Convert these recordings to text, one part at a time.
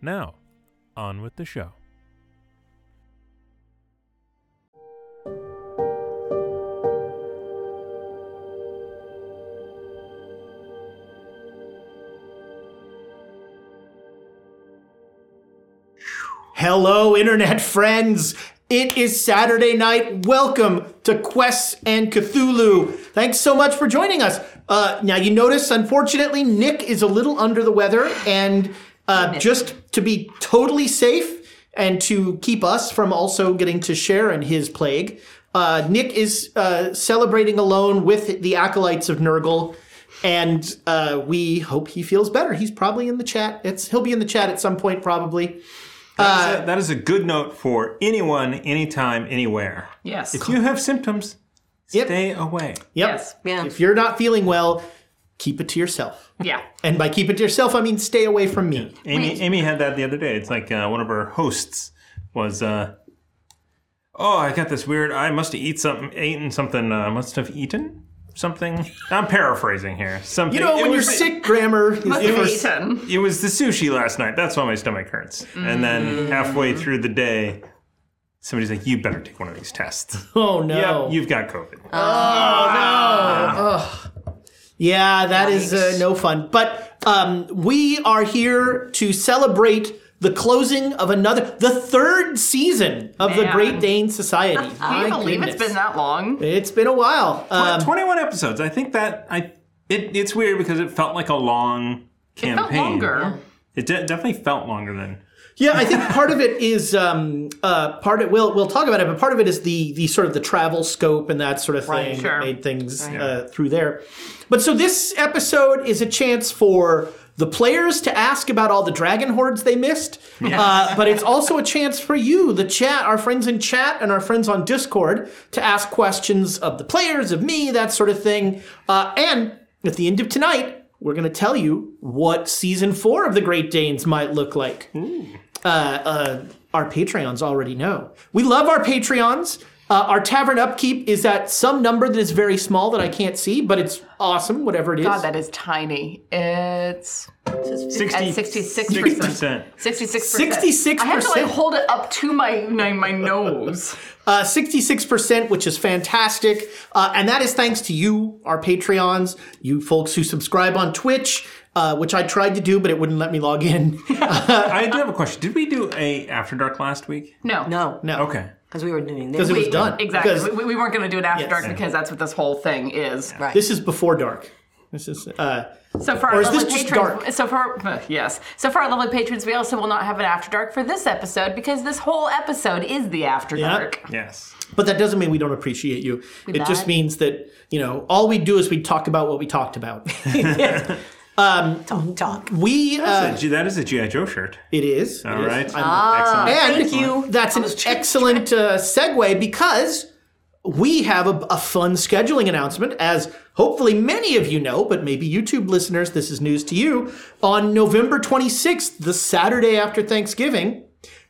Now, on with the show. Hello, internet friends. It is Saturday night. Welcome to Quests and Cthulhu. Thanks so much for joining us. Uh, now, you notice, unfortunately, Nick is a little under the weather, and uh, just to be totally safe and to keep us from also getting to share in his plague, uh, Nick is uh, celebrating alone with the acolytes of Nurgle. And uh, we hope he feels better. He's probably in the chat. It's he'll be in the chat at some point, probably. That is a- that is a good note for anyone, anytime, anywhere. Yes. If you have symptoms, Yep. stay away. Yep. Yes. Yeah. If you're not feeling well, keep it to yourself. Yeah. And by keep it to yourself, I mean stay away from me. Amy, Amy had that the other day. It's like uh, one of our hosts was, uh, oh, I got this weird. I must have eat something, eaten something. Uh, must have eaten something. I'm paraphrasing here. Something. You know, it when you're the- sick, grammar is Must the have eaten. It was the sushi last night. That's why my stomach hurts. And then halfway through the day, somebody's like, "You better take one of these tests." Oh no. Yep, you've got COVID. Yeah, that is uh, no fun. But um, we are here to celebrate the closing of another, the third season of the Great Dane Society. Can My you believe goodness. it's been that long? It's been a while. Um, 21 episodes. I think that I it, it's weird because it felt like a long campaign. It campaign. felt longer. It de- definitely felt longer than. Yeah, I think part of it is um, uh, part of we'll we'll talk about it, but part of it is the the sort of the travel scope and that sort of thing Right, that sure. made things uh, through there. But so this episode is a chance for the players to ask about all the dragon hoards they missed, uh, but it's also a chance for you, the chat, our friends in chat, and our friends on Discord, to ask questions of the players, of me, that sort of thing. Uh, and at the end of tonight, we're going to tell you what season four of the Great Danes might look like uh, uh, our Patreons already know. We love our Patreons. Uh, our tavern upkeep is at some number that is very small that I can't see, but it's awesome, whatever it is. God, that is tiny. It's 60, 66%. 60%. 66%. 66%. I have to like hold it up to my my, my nose. Uh, 66%, which is fantastic. Uh, and that is thanks to you, our Patreons, you folks who subscribe on Twitch, uh, which I tried to do, but it wouldn't let me log in. I do have a question. Did we do a After Dark last week? No. No, No. Okay. because we were doing Because this. it was done. Exactly. Because We, we weren't going to do it after Yes. dark because that's what this whole thing is. Right. this is before dark. This is, uh, So for Or our is this just patrons, dark? so for uh, yes, so for our lovely patrons, we also will not have an after dark for this episode because this whole episode is the after Yeah. dark. Yes. But that doesn't mean we don't appreciate you. it just lied. means that, you know, all we do is we talk about what we talked about. Talk, talk. we, uh, That's a- that is a G.I. Joe shirt. it is. All right. And Thank you. that's an excellent uh, segue because we have a, a fun scheduling announcement, as hopefully many of you know, but maybe YouTube listeners, this is news to you. On November 26th, the Saturday after Thanksgiving,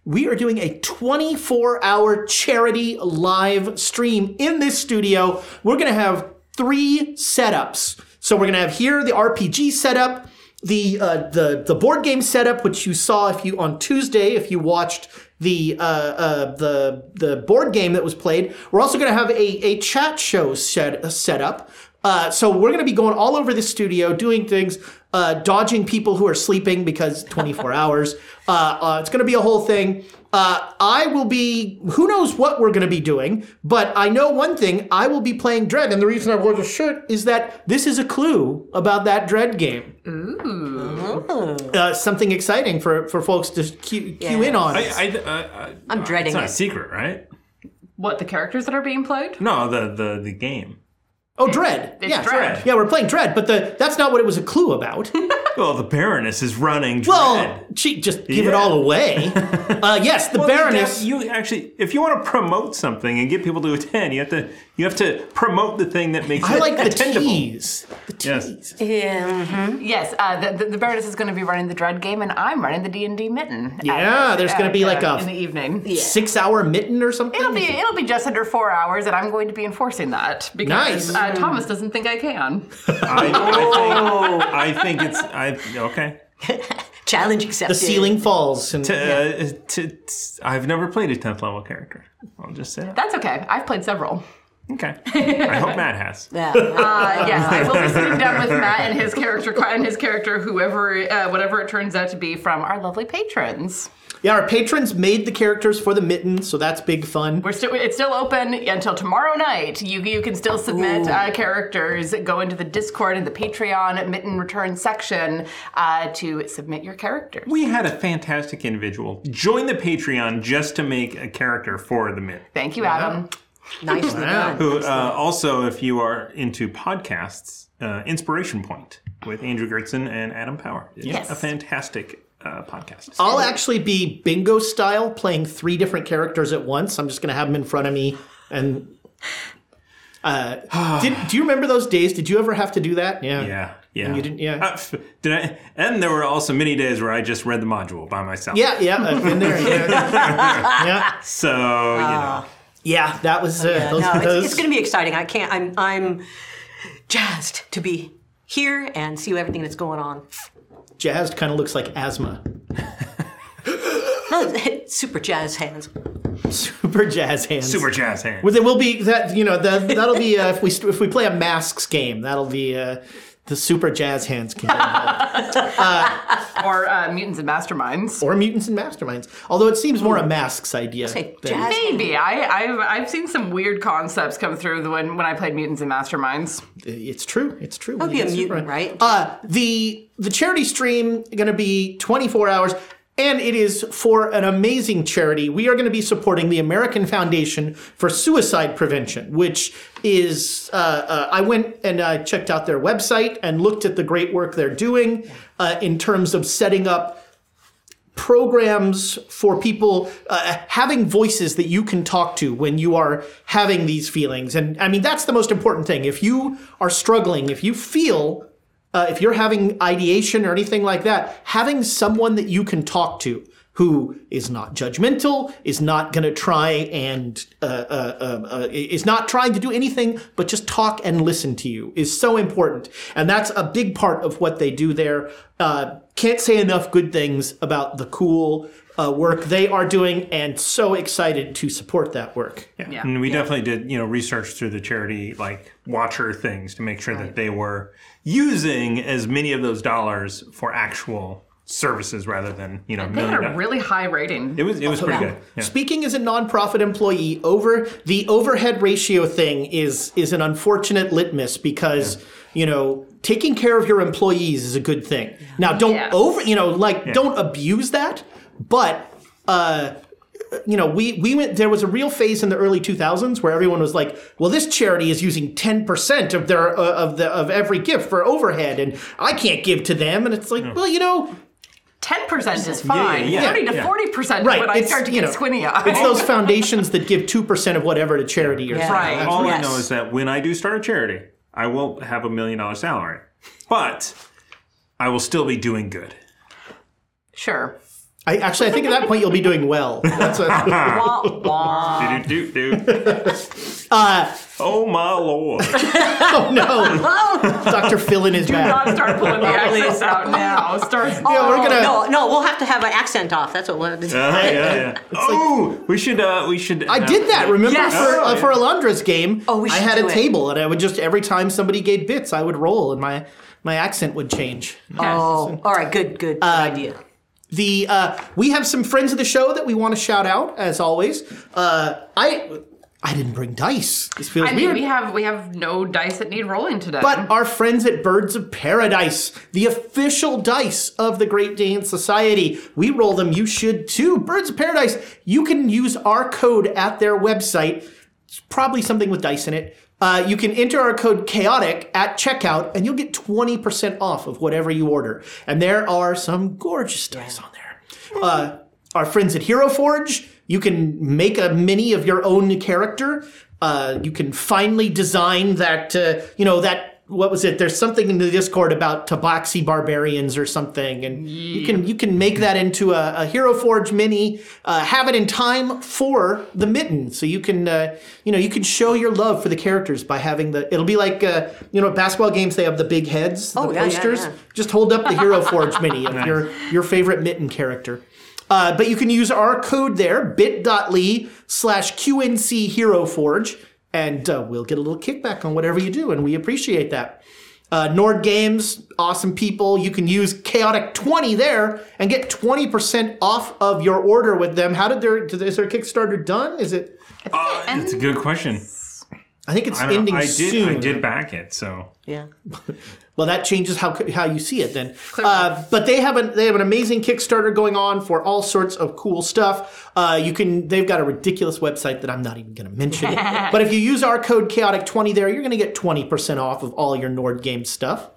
we are doing a 24 hour charity live stream in this studio. We're going to have three setups. So we're to have here the RPG setup, the uh, the the board game setup, which you saw if you on Tuesday if you watched the uh, uh, the the board game that was played. We're also to have a, a chat show set uh, set up. Uh, so we're to be going all over the studio doing things, uh, dodging people who are sleeping because 24 hours. It's to be a whole thing. Uh, I will be, who knows what we're going to be doing, but I know one thing I will be playing Dread. And the reason I wore the shirt is that this is a clue about that Dread game. Ooh. Uh, something exciting for, for folks to cue, cue in on. I, I, uh, I'm dreading it's not a it. secret, right? What the characters that are being played? No, the the the game. Oh, Dread. It's yeah, Dread. Yeah, we're playing Dread, but the that's not what it was a clue about. Well, the Baroness is running Dread. well, she just give it Yeah. all away. Uh, yes, the Well, you Baroness. You, actually, if you want to promote something and get people to attend, you have to you have to promote the thing that makes I it like the attendable. tease. The Yes. tease. Yeah. Yes, uh, the, the, the Baroness is going to be running the Dread game, and I'm running the D and D Mitten. Yeah, there's gonna be like a- in the evening. Six hour mitten or something. It'll be it'll be just under four hours, and I'm going to be enforcing that because Nice. uh, Thomas doesn't think I can. I, I, think, I think it's I okay. Challenge accepted. the ceiling falls. And, Uh, t- t- I've never played a tenth level character. I'll just say that. That's okay. I've played several. Okay. I hope Matt has. Yeah. Uh, yes, I will be sitting down with Matt and his character and his character, whoever, uh, whatever it turns out to be, from our lovely patrons. yeah, our patrons made the characters for the mitten, so that's big fun. We're still it's still open until tomorrow night. You you can still submit uh, characters. Go into the Discord and the Patreon Mitten Return section uh, to submit your characters. We had a fantastic individual join the Patreon just to make a character for the Mint. Thank you, Adam. Nicely Wow. done. Who uh, also, if you are into podcasts, uh, Inspiration Point with Andrew Gertzen and Adam Power. It's Yes. a fantastic uh, podcast. I'll actually be bingo style, playing three different characters at once. I'm just going to have them in front of me. And uh, did, do you remember those days? Did you ever have to do that? Yeah. Yeah, yeah. you didn't- yeah. Uh, f- did I? And there were also many days where I just read the module by myself. Yeah, yeah, I've been there. Yeah, yeah, So you know, yeah that was uh, Yeah, those. no, those- it's, it's going to be exciting. I can't. I'm. I'm jazzed to be here and see everything that's going on. jazzed kind of looks like asthma. Super jazz hands. Super jazz hands. super jazz hands. Well, there will be that. You know, that that'll be uh, if we if we play a masks game. That'll be uh, the super jazz hands can get involved. Or uh, Mutants and Masterminds. or mutants and masterminds. Although it seems more a masks idea. Say than- jazz. Maybe I, I've I've seen some weird concepts come through when when I played Mutants and Masterminds. It's true. It's true. I'll be a mutant, right? Uh, the the charity stream going to be 24 hours, and it is for an amazing charity. We are going to be supporting the American Foundation for Suicide Prevention, which is uh, uh, I went and I checked out their website and looked at the great work they're doing uh, in terms of setting up programs for people uh, having voices that you can talk to when you are having these feelings. And I mean, that's the most important thing. If you are struggling, if you feel, uh, if you're having ideation or anything like that, having someone that you can talk to who is not judgmental, is not going to try and uh, uh, uh, uh, is not trying to do anything but just talk and listen to you is so important, and that's a big part of what they do there. Uh, can't say enough good things about the cool uh, work they are doing, and so excited to support that work. Yeah. And we definitely did, you know, research through the charity like watcher things to make sure that they were using as many of those dollars for actual services rather than, you know, They had a dollars. really high rating. It was it was pretty good. Yeah. Speaking as a nonprofit employee, over the overhead ratio thing is is an unfortunate litmus because you know taking care of your employees is a good thing. Now, don't Yes. over you know like don't abuse that, but. uh you know, we we went. There was a real phase in the early 2000s where everyone was like, "Well, this charity is using 10% of their uh, of the of every gift for overhead, and I can't give to them." And it's like, well, you know, Ten percent is fine. yeah, Thirty to yeah. forty percent Right, is when I start to you get know, squinty eyed. it's those foundations that give 2% of whatever to charity or Yeah. something. Right. All Yes. I know is that when I do start a charity, I won't have a million dollar salary, but I will still be doing good. Sure. I actually I think at that point you'll be doing well. That's a, Wah, wah. Do do do. oh my lord! oh no, Dr. Phil in his Do back. not start pulling the accents out now. Start. Yeah, we're gonna. No, no, we'll have to have an accent off. That's what we'll have to do. Uh, yeah, yeah. Oh, we should uh, we should. I did that. Remember Yes. for Oh, uh, yeah. for Alondra's game? Oh, we I should had a it. table, and I would just every time somebody gave bits, I would roll, and my my accent would change. Oh, all right, good, good, good idea. The uh, we have some friends of the show that we want to shout out as always. Uh, I I didn't bring dice. This feels I mean, weird. we have we have no dice that need rolling today. But our friends at Birds of Paradise, the official dice of the Great Dane Society, we roll them. You should too. Birds of Paradise, you can use our code at their website. It's probably something with dice in it. Uh, you can enter our code chaotic at checkout and you'll get 20% off of whatever you order. And there are some gorgeous dice on there. Uh, our friends at Hero Forge, you can make a mini of your own character. Uh, you can finally design that, uh, you know, that what was it? There's something in the Discord about Tabaxi barbarians or something, and you can you can make that into a, a Hero Forge mini. Uh, have it in time for the mitten, so you can uh, you know you can show your love for the characters by having the. It'll be like uh, you know basketball games. They have the big heads, the Oh, yeah, yeah, posters. yeah. Just hold up the Hero Forge mini of your your favorite mitten character. Uh, but you can use our code there, bit.ly slash QNC Hero Forge, and uh, we'll get a little kickback on whatever you do, and we appreciate that. Uh, Nord Games, awesome people. You can use Chaotic20 there and get 20% off of your order with them. How did their, is their Kickstarter done? Is it, Uh, it's a good question. I think it's I, ending. I did. soon. I did back it. So Yeah. Well, that changes how how you see it then. Uh, but they have an they have an amazing Kickstarter going on for all sorts of cool stuff. Uh, you can they've got a ridiculous website that I'm not even going to mention. but if you use our code chaotic twenty there, you're going to get twenty percent off of all your Nord Games stuff.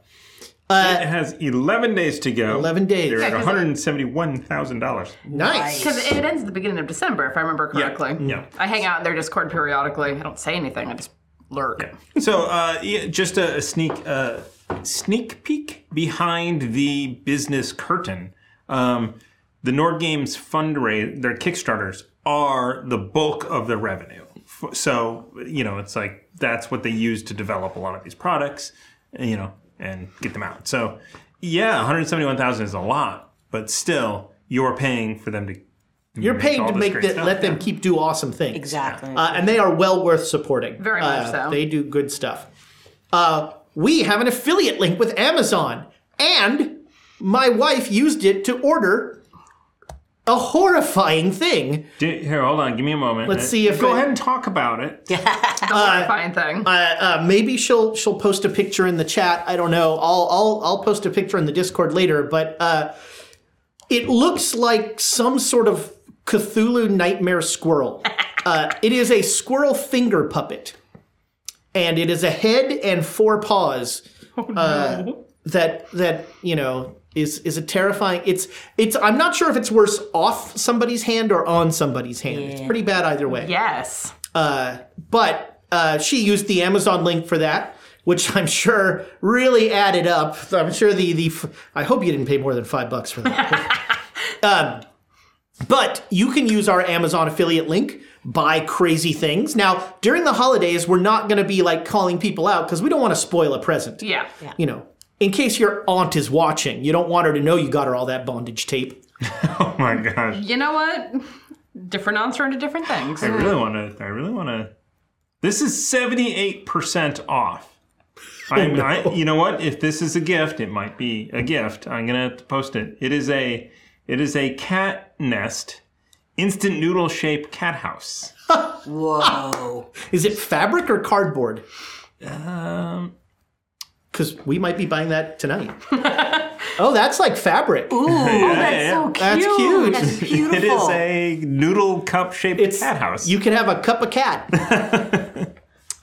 it has 11 days to go. 11 days. They're at 171,000 dollars. Nice. Because it ends at the beginning of December, if I remember correctly. Yeah. yeah. I hang out in their Discord periodically. I don't say anything. I just lurk. So, uh, yeah, just a, a sneak uh, sneak peek behind the business curtain. Um, the Nord Games fundraise, their Kickstarters are the bulk of the revenue. So, you know, it's like that's what they use to develop a lot of these products, you know, and get them out. So, yeah, 171,000 is a lot, but still, you're paying for them to. You're make paid all to make that let them keep do awesome things. Exactly. Uh, and they are well worth supporting. Very much Uh, so. They do good stuff. Uh, we have an affiliate link with Amazon, and my wife used it to order a horrifying thing. Di- Here, hold on. Give me a moment. Let's see if Go it- ahead and talk about it. The horrifying thing. Uh, uh, maybe she'll she'll post a picture in the chat. I don't know. I'll I'll I'll post a picture in the Discord later. But uh, it looks like some sort of Cthulhu nightmare squirrel. Uh, it is a squirrel finger puppet, and it is a head and four paws. Uh, that that you know is is a terrifying. It's it's. I'm not sure if it's worse off somebody's hand or on somebody's hand. It's pretty bad either way. yes. Uh, but uh, she used the Amazon link for that, which I'm sure really added up. I'm sure the the I hope you didn't pay more than five bucks for that. um, but you can use our Amazon affiliate link. Buy crazy things. Now, during the holidays, we're not going to be like calling people out because we don't want to spoil a present. Yeah. You know, in case your aunt is watching, you don't want her to know you got her all that bondage tape. Oh my gosh. You know what? Different answer into different things. I really want to. I really want to. This is seventy-eight percent off. Oh, I'm, I, you know what? If this is a gift, it might be a gift. I'm gonna have to post it. It is a. It is a cat nest, instant noodle shaped cat house. Whoa. Is it fabric or cardboard? Um, Because we might be buying that tonight. oh, that's like fabric. Ooh, that's so cute. That's cute. That's beautiful. it is a noodle cup shaped It's cat house. You can have a cup of cat.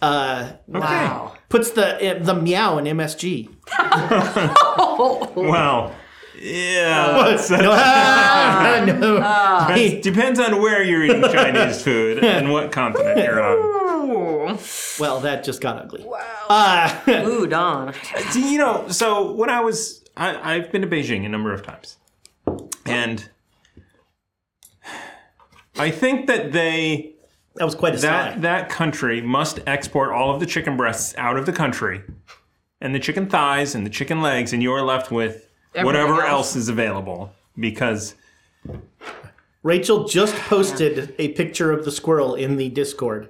uh, Wow. puts the uh, the meow in MSG. well, yeah. no, ah, no. It depends on where you're eating Chinese food and what continent you're on. Well, that just got ugly. Uh, Ooh, Don. You know, so when I was, I, I've been to Beijing a number of times, and I think that they that was quite a that sigh. that country must export all of the chicken breasts out of the country, and the chicken thighs and the chicken legs, and you are left with whatever else. else. is available because Rachel just posted a picture of the squirrel in the Discord.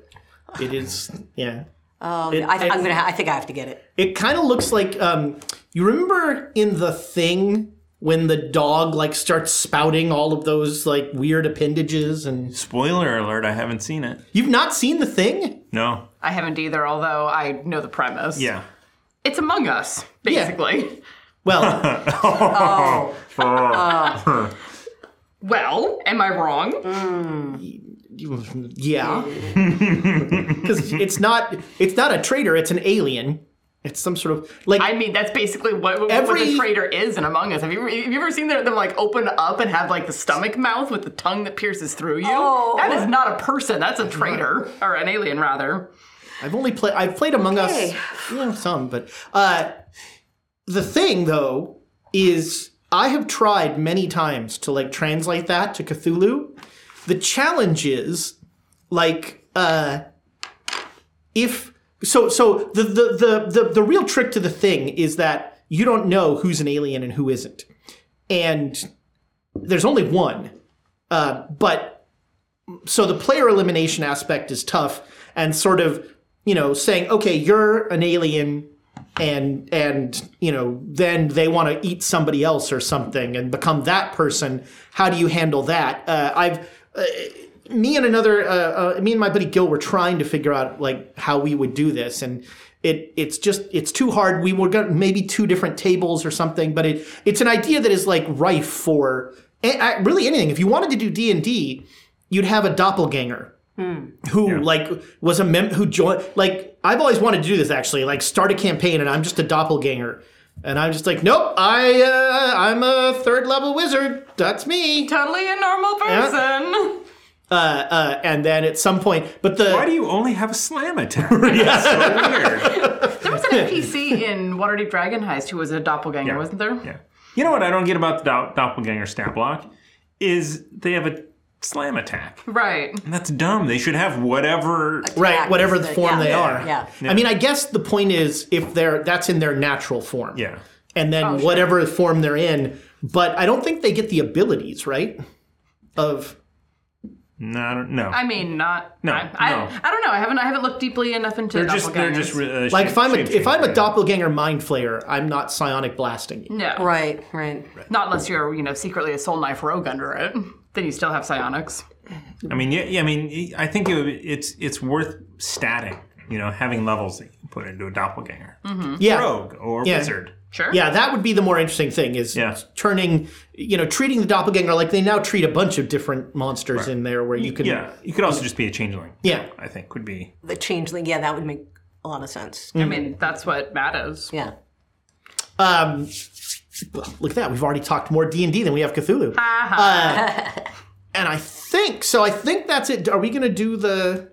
It is, yeah. Um, It- I, it- I'm gonna. Ha- I think I have to get it. It kind of looks like um, you remember in the thing when the dog like starts spouting all of those like weird appendages and spoiler alert, I haven't seen it. you've not seen the thing? No, I haven't either, although I know the premise. yeah. It's Among Us, basically. Well, Oh. Well, am I wrong? yeah, because it's not it's not a traitor; it's an alien. It's some sort of like I mean, that's basically what, what Every- the traitor is in Among Us. Have you, have you ever seen them, them like open up and have like the stomach mouth with the tongue that pierces through you? Oh. That is not a person. That's a traitor or an alien rather. I've only played I've played Among Okay. Us, you know, some, but uh, the thing though is I have tried many times to like translate that to Cthulhu. The challenge is like uh, if so so the, the the the the real trick to the thing is that you don't know who's an alien and who isn't, and there's only one. Uh, but so the player elimination aspect is tough and sort of you know saying okay you're an alien and and you know then they want to eat somebody else or something and become that person. How do you handle that? Uh, i've uh, me and another uh, uh, me and my buddy gil were trying to figure out like how we would do this and it it's just it's too hard. We were going maybe two different tables or something but it it's an idea that is like rife for really anything. If you wanted to do d&d you'd have a doppelganger who like was a mem who joined like I've always wanted to do this actually like start a campaign and I'm just a doppelganger and I'm just like nope I uh, I'm a third level wizard that's me Totally a normal person. uh, uh, and then at some point but the Why do you only have a slam attack? That's so weird. There was an NPC in Waterdeep Dragon Heist who was a doppelganger, Yeah. wasn't there? Yeah. You know what I don't get about the do- doppelganger stat block is they have a slam attack. Right. And that's dumb. They should have whatever. right whatever the the- form yeah. they are Yeah. I mean I guess the point is if they're that's in their natural form Yeah. and then whatever form they're in but I don't think they get the abilities right of No, I don't know. I mean, not. No, I, I, no. I don't know. I haven't. I haven't looked deeply enough into they're just they're just uh, like shape- if I'm a if I'm a shape-changing. doppelganger mind flayer I'm not psionic blasting you no, Right, right. not unless you're you know secretly a soul knife rogue under it. Then you still have psionics. I mean, yeah, yeah, I mean, I think it would, it's it's worth statting. You know, having levels that you can put into a doppelganger, mm-hmm. yeah rogue or Yeah. wizard. Sure. Yeah, that would be the more interesting thing is Yeah. turning, you know, treating the doppelganger like they now treat a bunch of different monsters in there where you can. Yeah, you could also just be a changeling. Yeah. I think would be. The changeling, yeah, that would make a lot of sense. I mm-hmm. mean, that's what Matt is. Yeah. Um, look at that. We've already talked more D&D than we have Cthulhu. Uh, and I think, so I think that's it. Are we going to do the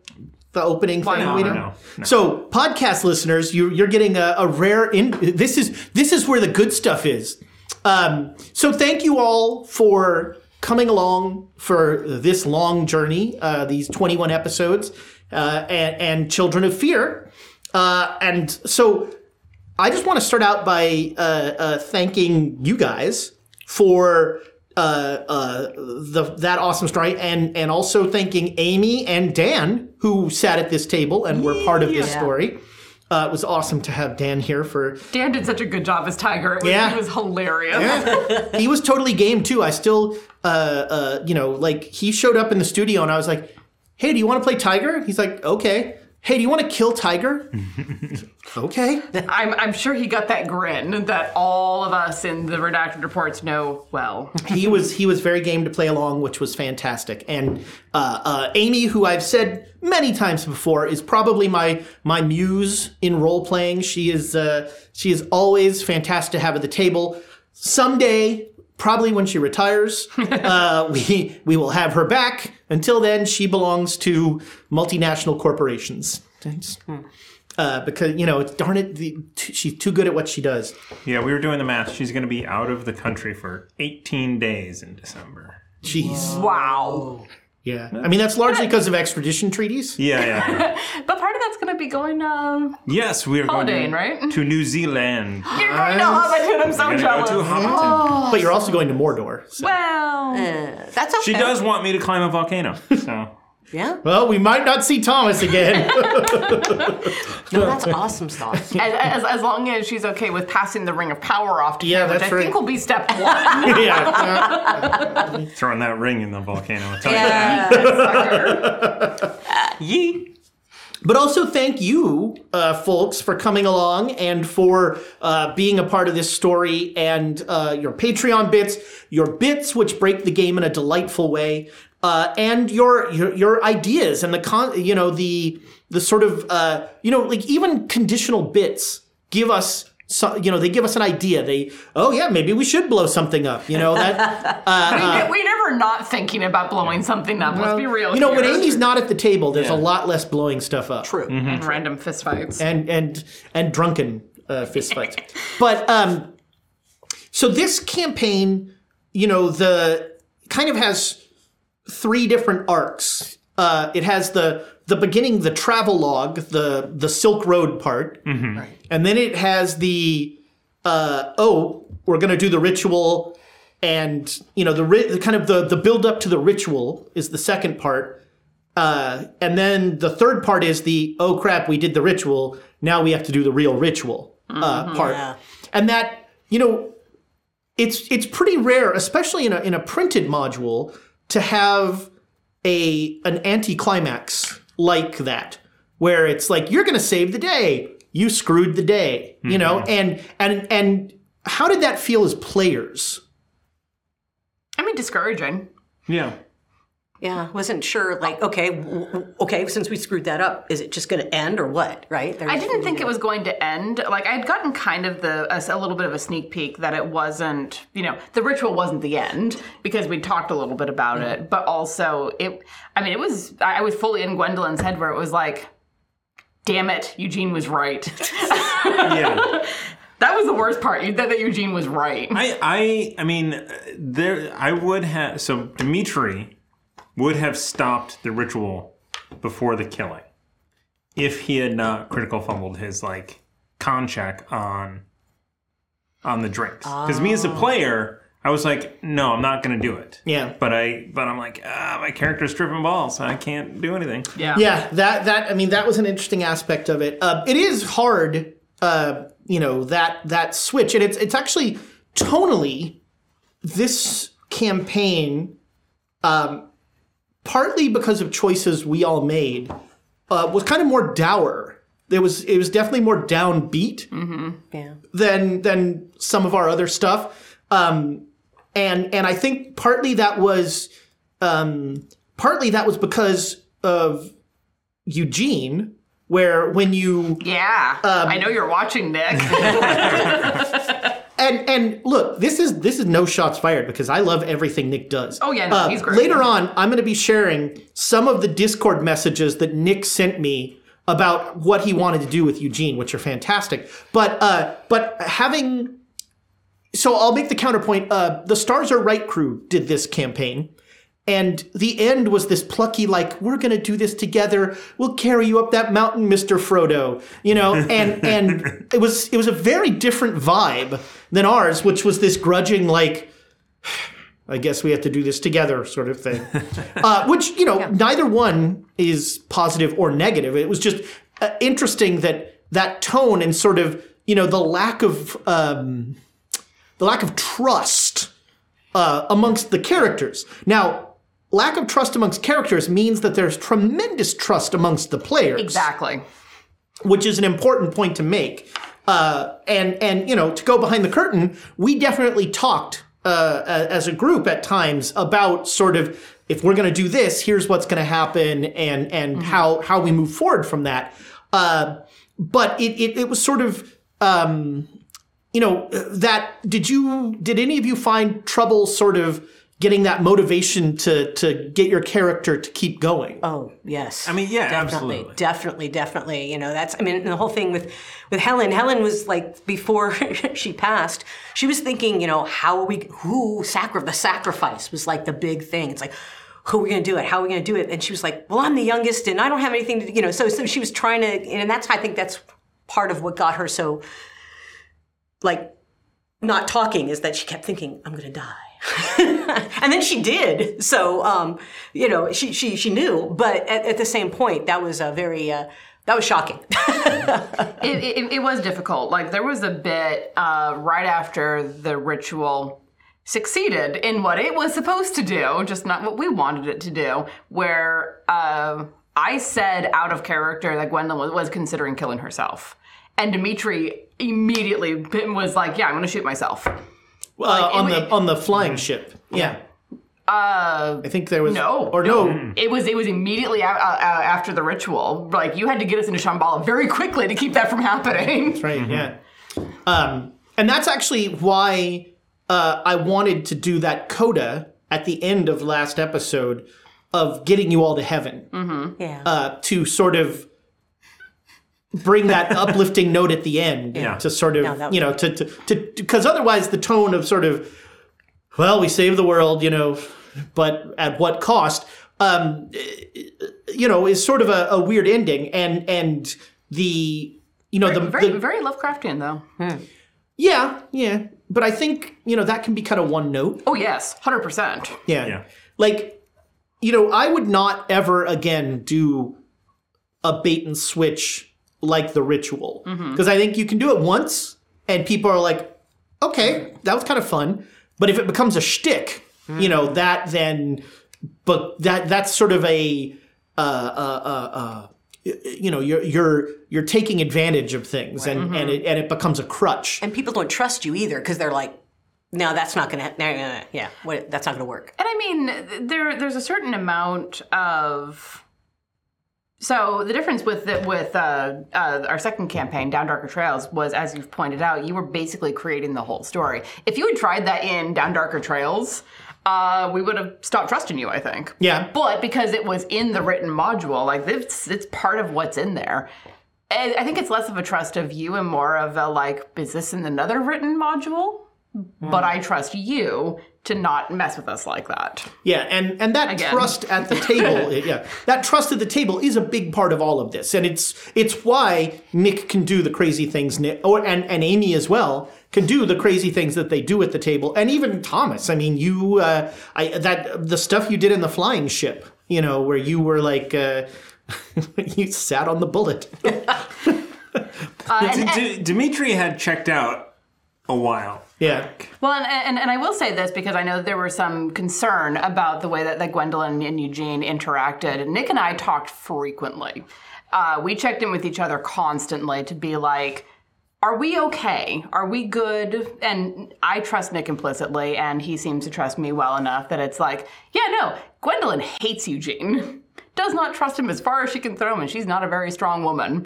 the opening Why thing? not? We No, don't- no, no. So, podcast listeners, you, you're getting a, a rare. In, this is this is where the good stuff is. Um, so, thank you all for coming along for this long journey. Uh, these 21 episodes, uh, and, and Children of Fear. Uh, and so, I just want to start out by uh, uh, thanking you guys for uh, uh, the that awesome story, and and also thanking Amy and Dan who sat at this table and were part of this Yeah. story. Uh, it was awesome to have Dan here for. Dan did such a good job as Tiger. It was, Yeah. He was hilarious. he was totally game too. I still, uh, uh, you know, like he showed up in the studio and I was like, "Hey, do you want to play Tiger?" He's like, "Okay." Hey, do you want to kill Tiger? okay. I'm, I'm sure he got that grin that all of us in the redacted reports know well. he was he was very game to play along, which was fantastic. And uh, uh, Amy, who I've said many times before, is probably my my muse in role playing. She is uh, she is always fantastic to have at the table. Someday, probably when she retires, uh, we we will have her back. Until then, she belongs to multinational corporations. It's- Uh, because you know, it's darn it, the, t- she's too good at what she does. Yeah, we were doing the math. She's going to be out of the country for 18 days in December. Jeez, Wow. Yeah. I mean, that's largely because of extradition treaties. Yeah, yeah. But part of that's going to be going, um, yes, we are going to, right? to New Zealand. you're going to Hobbiton. I'm so We're going to jealous. go to Hobbiton. But you're also going to Mordor. so- well, Uh, that's okay. She does want me to climb a volcano. So Yeah. Well, we might not see Thomas again. No, that's awesome stuff. as, as, as long as she's okay with passing the ring of power off to Yeah, him, which that's I right. think will be step one. yeah. throwing that ring in the volcano. I'll tell you Yeah. Yeet. But also thank you, uh, folks, for coming along and for uh, being a part of this story and uh, your Patreon bits, your bits which break the game in a delightful way. Uh, and your, your your ideas and the con you know the the sort of uh, you know like even conditional bits give us so, you know they give us an idea they oh yeah maybe we should blow something up you know that we, we never not thinking about blowing something up. Let's be real. you know when here. Amy's not at the table there's a lot less blowing stuff up True. and random fistfights. and and and drunken uh, fistfights. but um, so this campaign, you know, the kind of has three different arcs. Uh, it has the the beginning, the travel log, the the Silk Road part, and then it has the uh, oh, we're gonna do the ritual, and you know the, ri- the kind of the the build up to the ritual is the second part. Uh, and then the third part is the oh crap, we did the ritual. Now we have to do the real ritual uh, part, Yeah. and that you know, it's it's pretty rare, especially in a in a printed module, to have a an anticlimax like that, where it's like you're going to save the day, you screwed the day, you know, mm-hmm. and and and how did that feel as players? I mean, discouraging. Yeah. Yeah, wasn't sure. Like, okay, w- w- okay, since we screwed that up, is it just going to end or what? Right? I didn't think it was going to end. Like I'd gotten kind of the a, a little bit of a sneak peek that it wasn't. You know, the ritual wasn't the end because we talked a little bit about it. But also, it. I mean, it was. I I was fully in Gwendolyn's head where it was like, "Damn it, Eugene was right." Yeah. that was the worst part. That, that Eugene was right. I, I, I mean, uh, there. I would have. So Dimitri would have stopped the ritual before the killing if he had not critical fumbled his like con check on on the drinks. Because me as a player, I was like, no, I'm not going to do it. Yeah. But I, but I'm like, ah, my character's tripping balls. I can't do anything. yeah. Yeah, that that I mean that was an interesting aspect of it. Uh, it is hard, uh, you know that that switch, and it's it's actually tonally this campaign, um, partly because of choices we all made, uh, was kind of more dour. There was it was definitely more downbeat Yeah. than than some of our other stuff. Um, and and I think partly that was um, partly that was because of Eugene, where when you Yeah. I know you're watching, Nick. and and look, this is this is no shots fired because I love everything Nick does. Oh, yeah, no, Uh, he's great. Later on, I'm going to be sharing some of the Discord messages that Nick sent me about what he wanted to do with Eugene, which are fantastic. But uh, but having so I'll make the counterpoint. Uh, the Stars Are Right crew did this campaign. And the end was this plucky, like, we're gonna do this together. We'll carry you up that mountain, Mr. Frodo. You know, and and it was it was a very different vibe than ours, which was this grudging, like, I guess we have to do this together sort of thing. uh, which, you know, neither one is positive or negative. It was just uh, interesting that that tone and sort of, you know, the lack of um, the lack of trust uh, amongst the characters. Now, lack of trust amongst characters means that there's tremendous trust amongst the players exactly. which is an important point to make. Uh, and and you know, to go behind the curtain, we definitely talked uh, as a group at times about sort of if we're going to do this, here's what's going to happen, and and how how we move forward from that. Uh, but it, it it was sort of. Um, you know that did you did any of you find trouble sort of getting that motivation to to get your character to keep going Oh yes. I mean, yeah, definitely, absolutely. definitely, definitely. You know, that's. I mean, the whole thing with with Helen. Helen was like before she passed. She was thinking, you know, how are we? Who sacri- The sacrifice was like the big thing. It's like. Who are we going to do it? How are we going to do it? And she was like, "Well, I'm the youngest, and I don't have anything to, you know." So, so she was trying to, and that's I think that's part of what got her so, like, not talking is that she kept thinking, "I'm going to die." and then she did. So, um, you know, she she she knew, but at, at the same point, that was a very uh, that was shocking. it, it, it was difficult. Like there was a bit uh, right after the ritual succeeded in what it was supposed to do, just not what we wanted it to do. Where uh, I said out of character that Gwendolyn was, was considering killing herself, and Dimitri immediately was like, "Yeah, I'm going to shoot myself." Uh, on it- the on the flying ship yeah Uh, I think there was No, or no. it was it was immediately a- uh, uh, after the ritual. Like you had to get us into Shambhala very quickly to keep that from happening. That's right yeah um, and that's actually why uh, i wanted to do that coda at the end of last episode of getting you all to heaven Yeah. uh, to sort of bring that uplifting note at the end Yeah. to sort of No, you know to to to because otherwise the tone of sort of well we saved the world you know but at what cost um you know is sort of a, a weird ending and and the you know the, Very the very Lovecraftian though. yeah yeah but i think you know that can be kind of one note Oh yes, hundred percent. yeah. Yeah. Like, you know, I would not ever again do a bait and switch like the ritual. Because I think you can do it once and people are like, okay, that was kind of fun. But if it becomes a shtick, you know, that then, but that that's sort of a, uh, uh, uh, uh, you know, you're you're you're taking advantage of things, and and it and it becomes a crutch. and people don't trust you either because they're like, no, that's not gonna. No, no, no, yeah, what, that's not gonna work. And I mean, there there's a certain amount of. So the difference with the, with uh, uh, our second campaign, Down Darker Trails, was as you've pointed out, you were basically creating the whole story. If you had tried that in Down Darker Trails, uh, we would have stopped trusting you. I think. Yeah. But because it was in the written module, like it's it's part of what's in there. And I think it's less of a trust of you and more of a like, is this in another written module? But I trust you to not mess with us like that. Yeah, and and that Again. trust at the table, yeah, that trust at the table is a big part of all of this, and it's it's why Nick can do the crazy things, Nick, or and and Amy as well can do the crazy things that they do at the table, and even Thomas. I mean, you, uh, I that the stuff you did in the flying ship, you know, where you were like. Uh, you sat on the bullet. Uh, D- D- Dimitri had checked out a while. Yeah. Well, and, and, and I will say this because I know that there was some concern about the way that, that Gwendolyn and Eugene interacted. Nick and I talked frequently. Uh, we checked in with each other constantly to be like, are we okay? Are we good? And I trust Nick implicitly, and he seems to trust me well enough that it's like, yeah, no, Gwendolyn hates Eugene. Does not trust him as far as she can throw him, and she's not a very strong woman.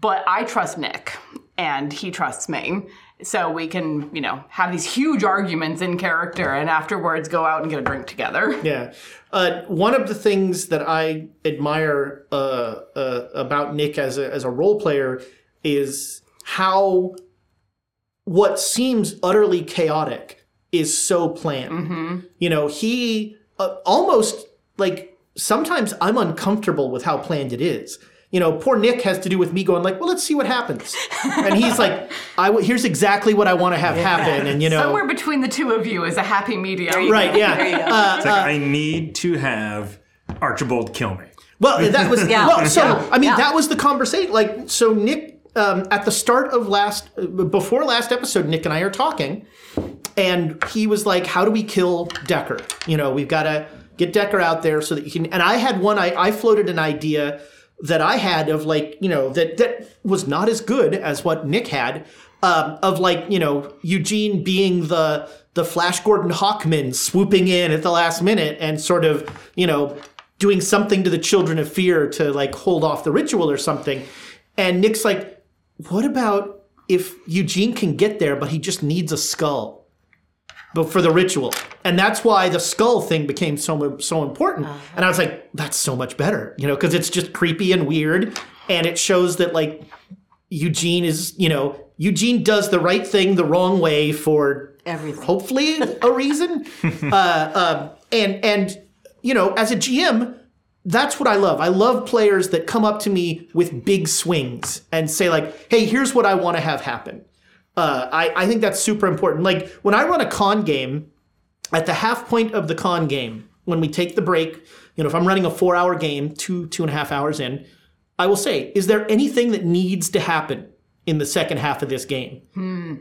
But I trust Nick, and he trusts me. So we can, you know, have these huge arguments in character and afterwards go out and get a drink together. Yeah. Uh, one of the things that I admire uh, uh, about Nick as a, as a role player is how what seems utterly chaotic is so planned. You know, he uh, almost like sometimes I'm uncomfortable with how planned it is. You know, poor Nick has to do with me going like, well, let's see what happens, and he's like, I w- here's exactly what I want to have happen, and you know, Somewhere between the two of you is a happy medium. right, yeah, There you go. Uh, It's like I need to have Archibald kill me. Well, that was Yeah. well. So Yeah. I mean, Yeah. that was the conversation. Like, so Nick, um, at the start of last, uh, before last episode, Nick and I are talking, and he was like, "How do we kill Decker? You know, we've got to get Decker out there so that you can." And I had one. I, I floated an idea that I had of like, you know, that that was not as good as what Nick had. Um, of like, you know, Eugene being the the Flash Gordon Hawkman swooping in at the last minute and sort of, you know, doing something to the children of fear to like hold off the ritual or something. And Nick's like, what about if Eugene can get there, but he just needs a skull? But for the ritual. And that's why the skull thing became so so important. And I was like, that's so much better, you know, because it's just creepy and weird. And it shows that like Eugene is, you know, Eugene does the right thing the wrong way for Everything. hopefully a reason. uh, um, and and you know, as a GM, that's what I love. I love players that come up to me with big swings and say like, "Hey, here's what I want to have happen." Uh, I I think that's super important. Like when I run a con game, at the half point of the con game, when we take the break, you know, if I'm running a four hour game, two, two and a half hours in, I will say, is there anything that needs to happen in the second half of this game? Hmm.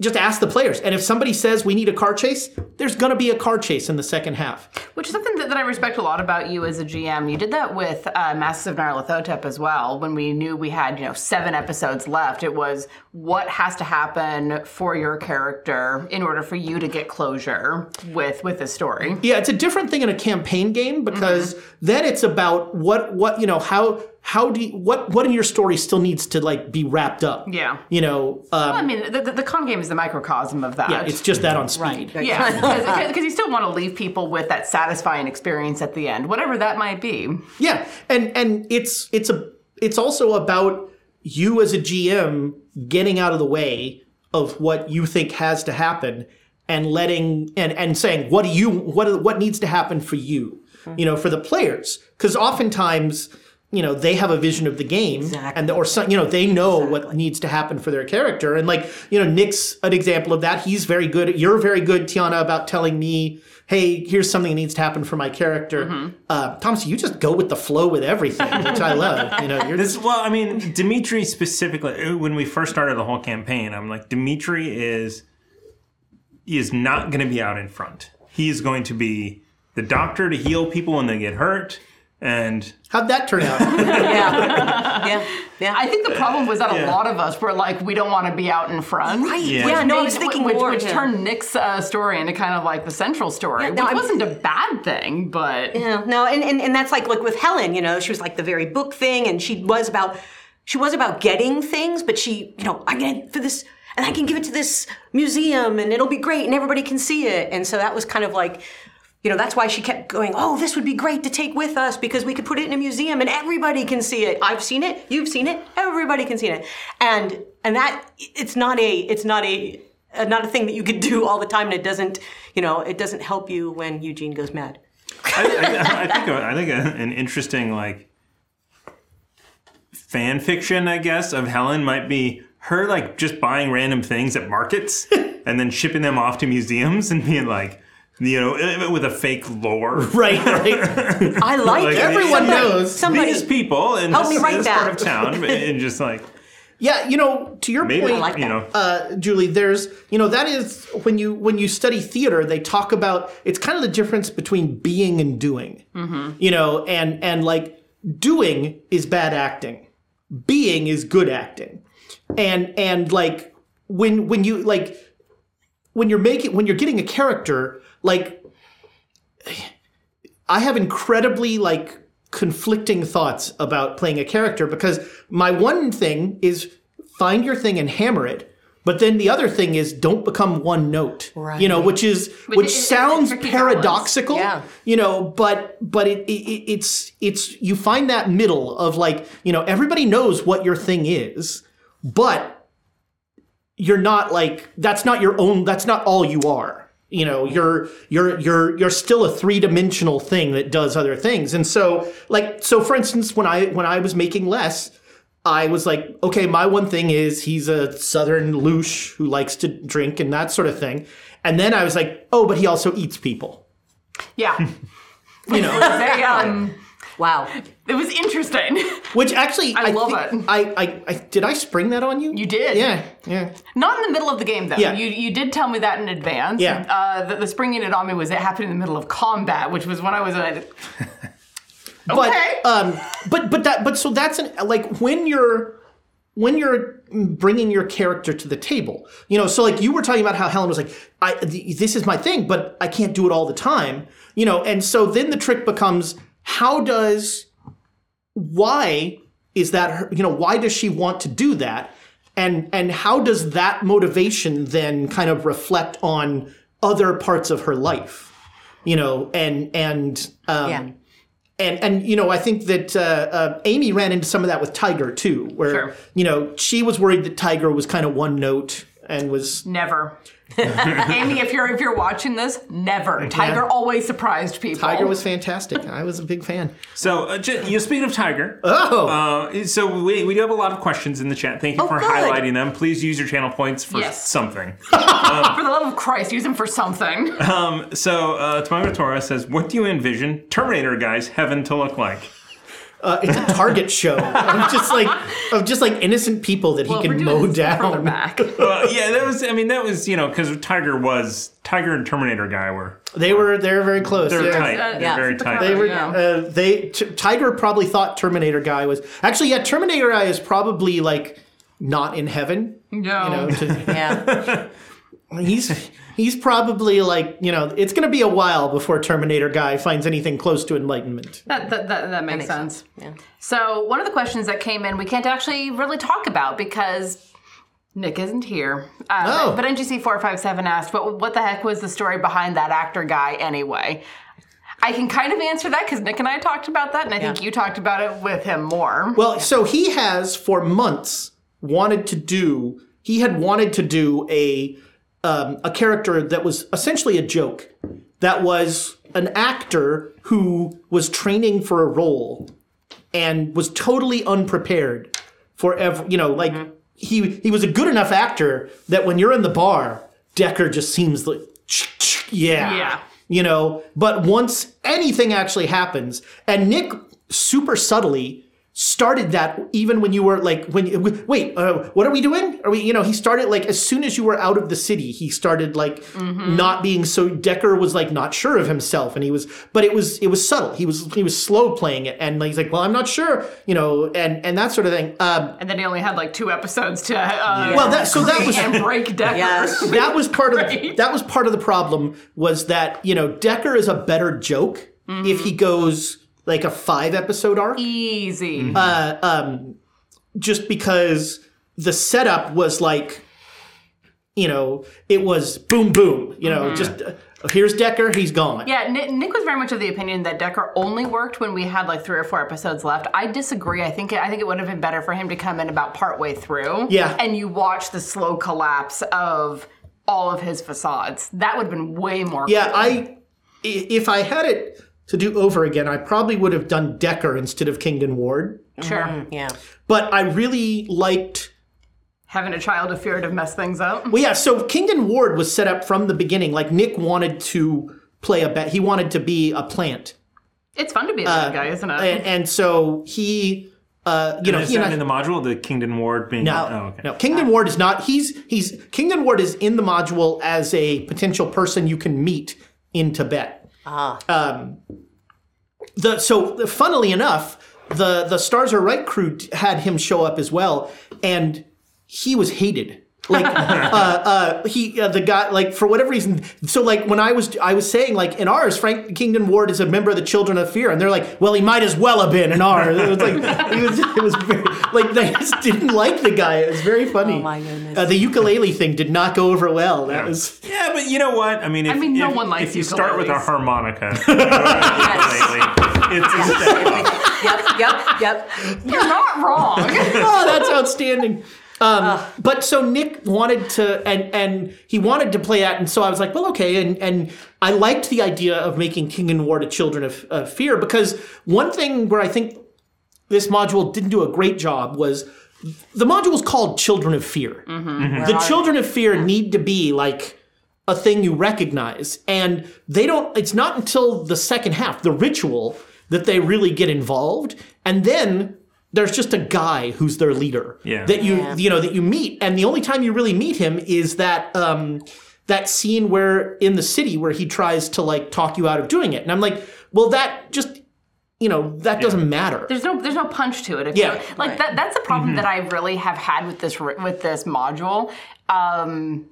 Just ask the players. And if somebody says we need a car chase, there's going to be a car chase in the second half. Which is something that, that I respect a lot about you as a GM. You did that with uh, Masks of Nyarlathotep as well. When we knew we had, you know, seven episodes left, it was what has to happen for your character in order for you to get closure with with the story. Yeah, it's a different thing in a campaign game because then it's about what what you know how how do you, what what in your story still needs to like be wrapped up. Yeah. You know, um, I mean, the, the, the con game is the microcosm of that. yeah, it's just that on speed. Right. Yeah, because you still want to leave people with that satisfying experience at the end, whatever that might be. Yeah, and and it's it's a it's also about you as a GM getting out of the way of what you think has to happen and letting and and saying what do you what what needs to happen for you, you know, for the players because oftentimes you know they have a vision of the game Exactly. and or some you know they know what needs to happen for their character and like you know Nick's an example of that he's very good you're very good Tiana about telling me hey here's something that needs to happen for my character uh, Thomas you just go with the flow with everything which I love you know you're This well, I mean, Dimitri specifically. When we first started the whole campaign, I'm like, Dimitri is he is not going to be out in front. He is going to be the doctor to heal people when they get hurt, and how'd that turn out yeah, yeah, yeah. I think the problem was that Yeah. a lot of us were like, we don't want to be out in front. right. Yeah. Yeah. no, I was thinking which, more. which yeah. turned Nick's uh, story into kind of like the central story, Yeah, which no, I'm- wasn't a bad thing, but Yeah, no, and, and and that's like like with Helen, you know, she was like the very book thing, and she was about she was about getting things, but she, you know, I get it for this, and I can give it to this museum, and it'll be great, and everybody can see it, and so that was kind of like. You know, that's why she kept going, oh, this would be great to take with us because we could put it in a museum and everybody can see it. I've seen it, you've seen it, everybody can see it. And and that it's not a it's not a uh, not a thing that you could do all the time and it doesn't, you know, it doesn't help you when Eugene goes mad. I, I, I think I think a, an interesting like fan fiction, I guess, of Helen might be her like just buying random things at markets and then shipping them off to museums and being like, you know, eh, eh, with a fake lore. right right. I like, Like, everyone Somebody- knows. Somebody, These people in Help this, me write this part of town, and just like yeah you know to your maybe. Point like you know, uh, Julie, there's you know that is when you when you study theater, they talk about it's kind of the difference between being and doing. Mm-hmm. You know, and and like doing is bad acting, being is good acting, and and like when when you like when you're making when you're getting a character like I have incredibly like conflicting thoughts about playing a character because my one thing is find your thing and hammer it. But then the other thing is don't become one note. Right. You know, which is which, is- sounds paradoxical. Yeah. You know, but but it, it it's it's you find that middle of like, you know, everybody knows what your thing is, but you're not like that's not your own that's not all you are you know you're you're you're you're still a three-dimensional thing that does other things. And so like so for instance when i when i was making less i was like okay my one thing is he's a southern louche who likes to drink and that sort of thing. And then i was like oh but he also eats people. Yeah. you know. They, um, wow. it was interesting. which actually i, love think- it. I, I i did i spring that on you You did. yeah yeah Not in the middle of the game, though. Yeah. You, you did tell me that in advance. Yeah. Uh, the, the springing it on me was it happened in the middle of combat, which was when I was a. but Okay. um but but that but so that's an like when you're when you're bringing your character to the table you know so like you were talking about how helen was like i th- this is my thing but i can't do it all the time you know and so then the trick becomes how does why is that her, you know why does she want to do that and and how does that motivation then kind of reflect on other parts of her life you know and and um Yeah. and and you know I think that uh, uh, Amy ran into some of that with Tiger too, where Sure. you know she was worried that Tiger was kind of one note and was Never. Amy, if you're if you're watching this, never. Tiger always surprised people. Tiger was fantastic. I was a big fan. so uh, j- you speaking of Tiger. Oh, Uh, so we, we do have a lot of questions in the chat. Thank you Oh, for good. highlighting them. Please use your channel points for Yes. something. For the love of Christ, use them for something. So uh, Tomago Tora says, "What do you envision Terminator guys heaven to look like?" Uh, it's a target show of just like of just like innocent people that he Well, if we're can mow down. back. Well, yeah, that was. I mean, that was you know because Tiger was Tiger and Terminator guy were They were they were very close. they're yeah. tight. Uh, they're yeah, very it's the tight. They were Yeah. uh, they T- Tiger probably thought Terminator guy was actually yeah Terminator guy is probably like not in heaven. No. You know, to- Yeah. he's he's probably like you know it's going to be a while before Terminator guy finds anything close to enlightenment. That, that, that, that makes, makes sense. Yeah. So, one of the questions that came in, we can't actually really talk about because Nick isn't here. Uh, Oh. But NGC457 asked, what, what the heck was the story behind that actor guy anyway? I can kind of answer that because Nick and I talked about that, and I think you talked about it with him more. Well, so he has for months wanted to do. He had wanted to do a um, a character that was essentially a joke. That was an actor who was training for a role and was totally unprepared for ever. You know, like he he was a good enough actor that when you're in the bar, Decker just seems like yeah, Yeah. you know. But once anything actually happens, and Nick super subtly started that even when you were like when wait uh, what are we doing? Are we you know he started like as soon as you were out of the city he started like not being so decker was like not sure of himself and he was but it was it was subtle. He was he was slow playing it and he's like well i'm not sure you know and and that sort of thing. Um and then he only had like two episodes to uh, well that so that was and break Decker. Yes. that was part of the, that was part of the problem was that you know Decker is a better joke if he goes like a five episode arc Easy. Mm-hmm. Uh, um, just because the setup was like you know it was boom boom you know mm-hmm. just uh, here's Decker he's gone Yeah, Nick, Nick was very much of the opinion that Decker only worked when we had like three or four episodes left. I disagree. I think I think it would have been better for him to come in about partway through. Yeah. and you watch the slow collapse of all of his facades. That would have been way more. yeah cool. I i- if I had it to do over again I probably would have done Decker instead of Kingdon Ward sure. Yeah. but I really liked Having a child of fear to mess things up. Well, yeah. So Kingdon Ward was set up from the beginning. Like Nick wanted to play a bet. He wanted to be a plant, It's fun to be a bad guy, isn't it? and, and so he, uh, you know, is he and that I, in the module the Kingdon Ward being? no, Oh, okay. no. Kingdon Ward is not. He's he's Kingdon Ward is in the module as a potential person you can meet in Tibet. Ah. the so funnily enough, the the Stars Are Right crew had him show up as well, and he was hated. Like uh, uh, he uh, the guy like for whatever reason. So like when I was I was saying like in ours, Frank Kingdon Ward is a member of the Children of Fear, and they're like, well, he might as well have been in ours. It was like it was it was very, like they just didn't like the guy. It was very funny. Oh, my goodness. Uh, the ukulele thing did not go over well. That was Yeah, but you know what? I mean, if, mean, no if, one likes if you start with a harmonica, ukulele, it's a step up. Yep. Yep. Yep. You're not wrong. oh, that's outstanding. Um, but so Nick wanted to, and and he wanted to play that, and so I was like, well, okay, and and I liked the idea of making Kingdon Ward a Children of, of Fear because one thing where I think this module didn't do a great job was the module is called Children of Fear. The Children of Fear need to be like a thing you recognize, and they don't. It's not until the second half, the ritual, that they really get involved, and then there's just a guy who's their leader Yeah. that you Yeah. you know that you meet, and the only time you really meet him is that. Um, that scene where in the city where he tries to like talk you out of doing it, and I'm like, well, that just you know that doesn't matter. There's no there's no punch to it. If Yeah. you, like that that's a problem that I really have had with this with this module. Um,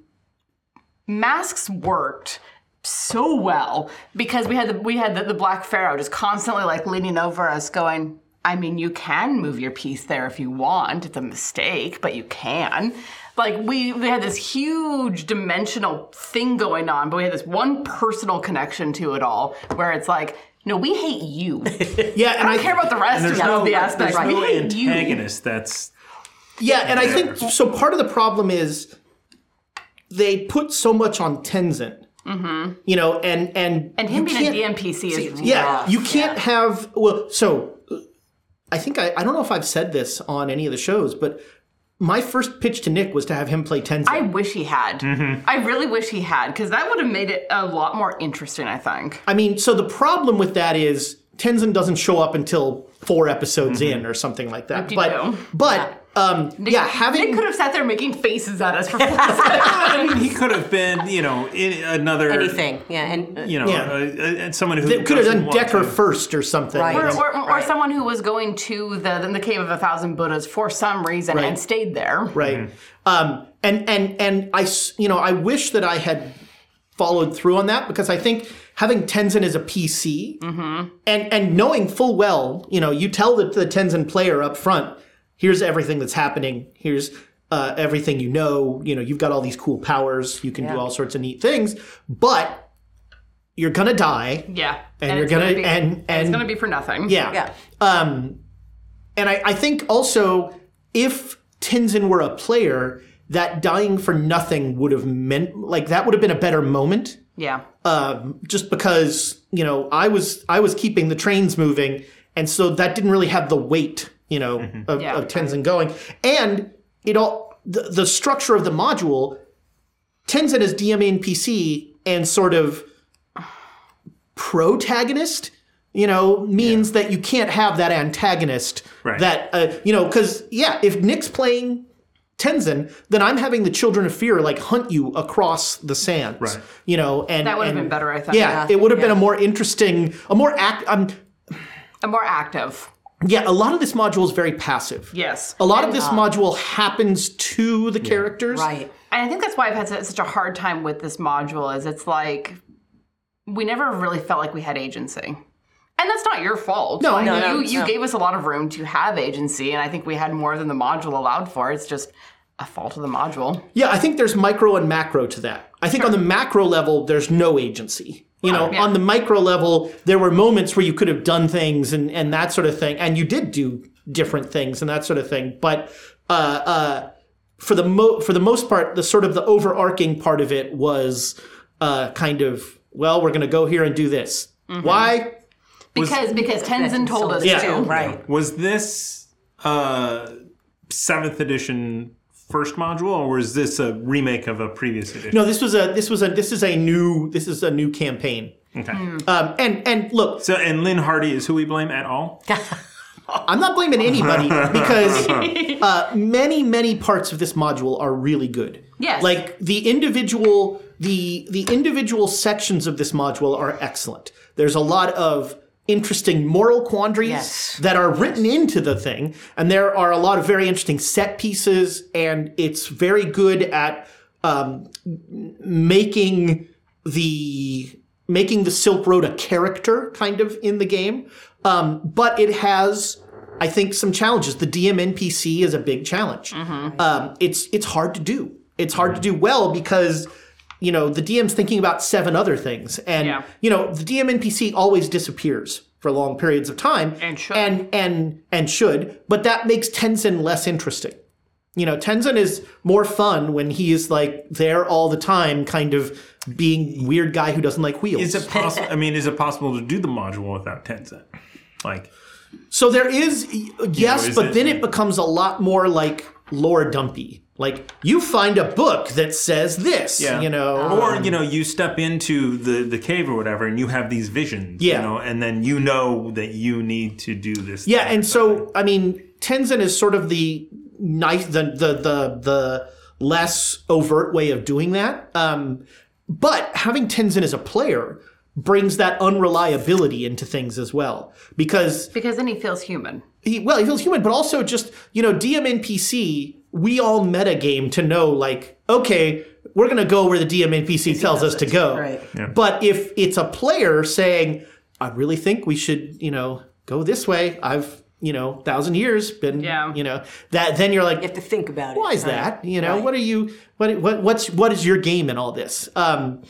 masks worked so well because we had the we had the, the Black Pharaoh just constantly like leaning over us, going. I mean, you can move your piece there if you want. It's a mistake, but you can. Like we we had this huge dimensional thing going on, but we had this one personal connection to it all, where it's like, no, we hate you. yeah, and I don't care about the rest of no, the there's aspects. no We hate you. antagonist that's Yeah, and I think so. Part of the problem is they put so much on Tenzin. Mm-hmm. You know, and and And him being a DMPC is Yeah, rough. you can't have well. So I think I I don't know if I've said this on any of the shows, but my first pitch to Nick was to have him play Tenzin. I wish he had. Mm-hmm. I really wish he had because that would have made it a lot more interesting. I think. I mean, so the problem with that is Tenzin doesn't show up until four episodes in or something like that. Whoop-de-doo. But but um, yeah, having Nick could have sat there making faces at us for four seconds. I mean, he could have been, you know, in another Anything, yeah, and uh, You know, Yeah. uh, uh, someone who they could have done Decker to. first or something. Right. you Or, or, or someone who was going to the the cave of a thousand Buddhas for some reason Right. and stayed there. right um and and and i s- you know i wish that i had followed through on that because i think having tenzin as a pc and and knowing full well you know you tell the, the tenzin player up front here's everything that's happening here's uh, everything you know you know you've got all these cool powers you can do all sorts of neat things but you're gonna die Yeah, And you're it's gonna- be, and- it's and- gonna be for nothing. yeah. Yeah. Um, and I, I think also if Tenzin were a player, that dying for nothing would have meant like that would have been a better moment. yeah. Um, just because you know I was I was keeping the trains moving, and so that didn't really have the weight you know of, Yeah. of Tenzin going, and it all the, the structure of the module. Tenzin is DM NPC and sort of protagonist, you know, means that you can't have that antagonist Right. that, uh, you know, because, yeah, if Nick's playing Tenzin, then I'm having the Children of Fear like hunt you across the sands, Right. you know, and That would have been better, I think. Yeah, Yeah. it would have been a more interesting, a more act. Um, And more active. Yeah, a lot of this module is very passive. Yes. A lot of this module happens to the characters. right. And I think that's why I've had such a hard time with this module is it's like we never really felt like we had agency. And that's not your fault. No, Like, no, you, no, you no. gave us a lot of room to have agency, and I think we had more than the module allowed for. It's just a fault of the module. Yeah, I think there's micro and macro to that. I think on the macro level, there's no agency. You know, yeah. on the micro level, there were moments where you could have done things and, and that sort of thing, and you did do different things and that sort of thing. But uh, uh, for the mo- for the most part, the sort of the overarching part of it was uh, kind of well, we're going to go here and do this. Why? Because because Tenzin told us Yeah. to. Right. Was this uh, seventh edition first module, or was this a remake of a previous edition? No, this was a this was a this is a new this is a new campaign. Okay. Um, and and look, So, and Lynne Hardy is who we blame at all? I'm not blaming anybody because uh, many, many parts of this module are really good. Yes. Like the individual, the the individual sections of this module are excellent. There's a lot of interesting moral quandaries Yes. that are written into the thing, and there are a lot of very interesting set pieces, and it's very good at um, making the making the Silk Road a character kind of in the game. Um, but it has, I think, some challenges. The DM NPC is a big challenge. Um, it's it's hard to do. It's hard to do well because you know the DM's thinking about seven other things, and Yeah. you know the DM NPC always disappears for long periods of time, And should. and and and should. But that makes Tenzin less interesting. You know, Tenzin is more fun when he is like there all the time, kind of being weird guy who doesn't like wheels. Is it possible? I mean, is it possible to do the module without Tenzin? Like, so there is yes, is but it- then it becomes a lot more like lore dumpy. Like you find a book that says this, you know, or you know, you step into the the cave or whatever, and you have these visions, Yeah. you know, and then you know that you need to do this. Yeah, thing. and so I mean, Tenzin is sort of the nice, the the the the less overt way of doing that. Um, but having Tenzin as a player brings that unreliability into things as well, because Because then he feels human. he well he feels human, but also just you know DM NPC. We all meta game to know like okay. We're gonna go where the DM NPC tells us to go. Right. But if it's a player saying, I really think we should, you know, go this way. I've, you know, thousand years been, Yeah. you know, that then you're like, You have to think about it. why is right. that? You know, Right. what are you, what, what, what's, what is your game in all this? Um,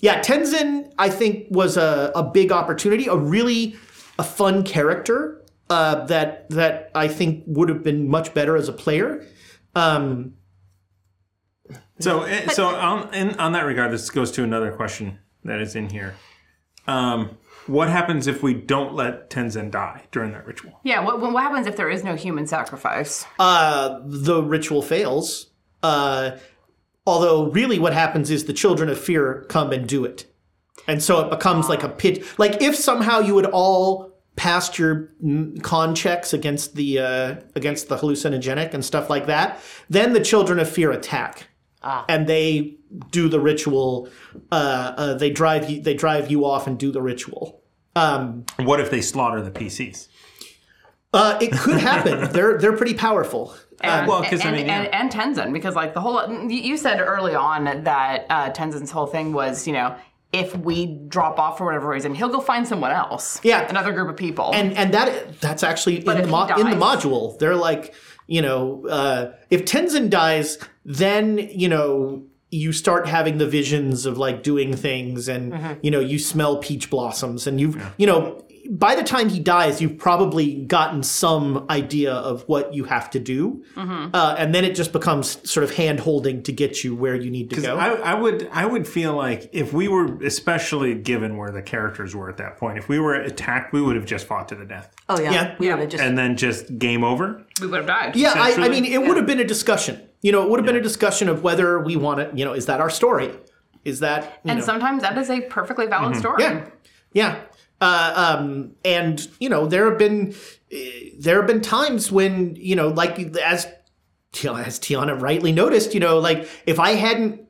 yeah, Tenzin, I think was a, a big opportunity, a really, a fun character, uh, that, that I think would have been much better as a player. Um, So, eh, so on in, on that regard, this goes to another question that is in here. Um, what happens if we don't let Tenzin die during that ritual? Yeah, what, what happens if there is no human sacrifice? uh, the ritual fails. Uh, although, really, what happens is the children of fear come and do it. And so it becomes like a pit. Like if somehow you had all passed your con checks against the uh, against the hallucinogenic and stuff like that, then the children of fear attack, and they do the ritual. Uh, uh, they drive you. They drive you off and do the ritual. What if they slaughter the PCs? Uh, it could happen. they're they're pretty powerful. And, well, 'cause, I and, mean, and, and Tenzin, because like the whole, you you said early on that uh, Tenzin's whole thing was, you know, if we drop off for whatever reason, he'll go find someone else. Yeah. Another group of people. and and that that's actually in the he mo- in the module. They're like, you know, uh, if Tenzin dies, then you know you start having the visions of like doing things, and Mm-hmm. you know you smell peach blossoms, and you've you know. By the time he dies, you've probably gotten some idea of what you have to do, Mm-hmm. uh, and then it just becomes sort of hand holding to get you where you need to go. I, I would I would feel like if we were especially given where the characters were at that point, if we were attacked, we would have just fought to the death. Oh yeah, Yeah. we would have just. And then just game over. we would have died. Yeah, I, I mean, it would have been a discussion. You know, it would have been a discussion of whether we want to. You know, is that our story? Is that you And know, sometimes that is a perfectly valid story. yeah, yeah. Uh, um, and you know, there have been uh, there have been times when you know, like as as Tiana rightly noticed, you know, like if I hadn't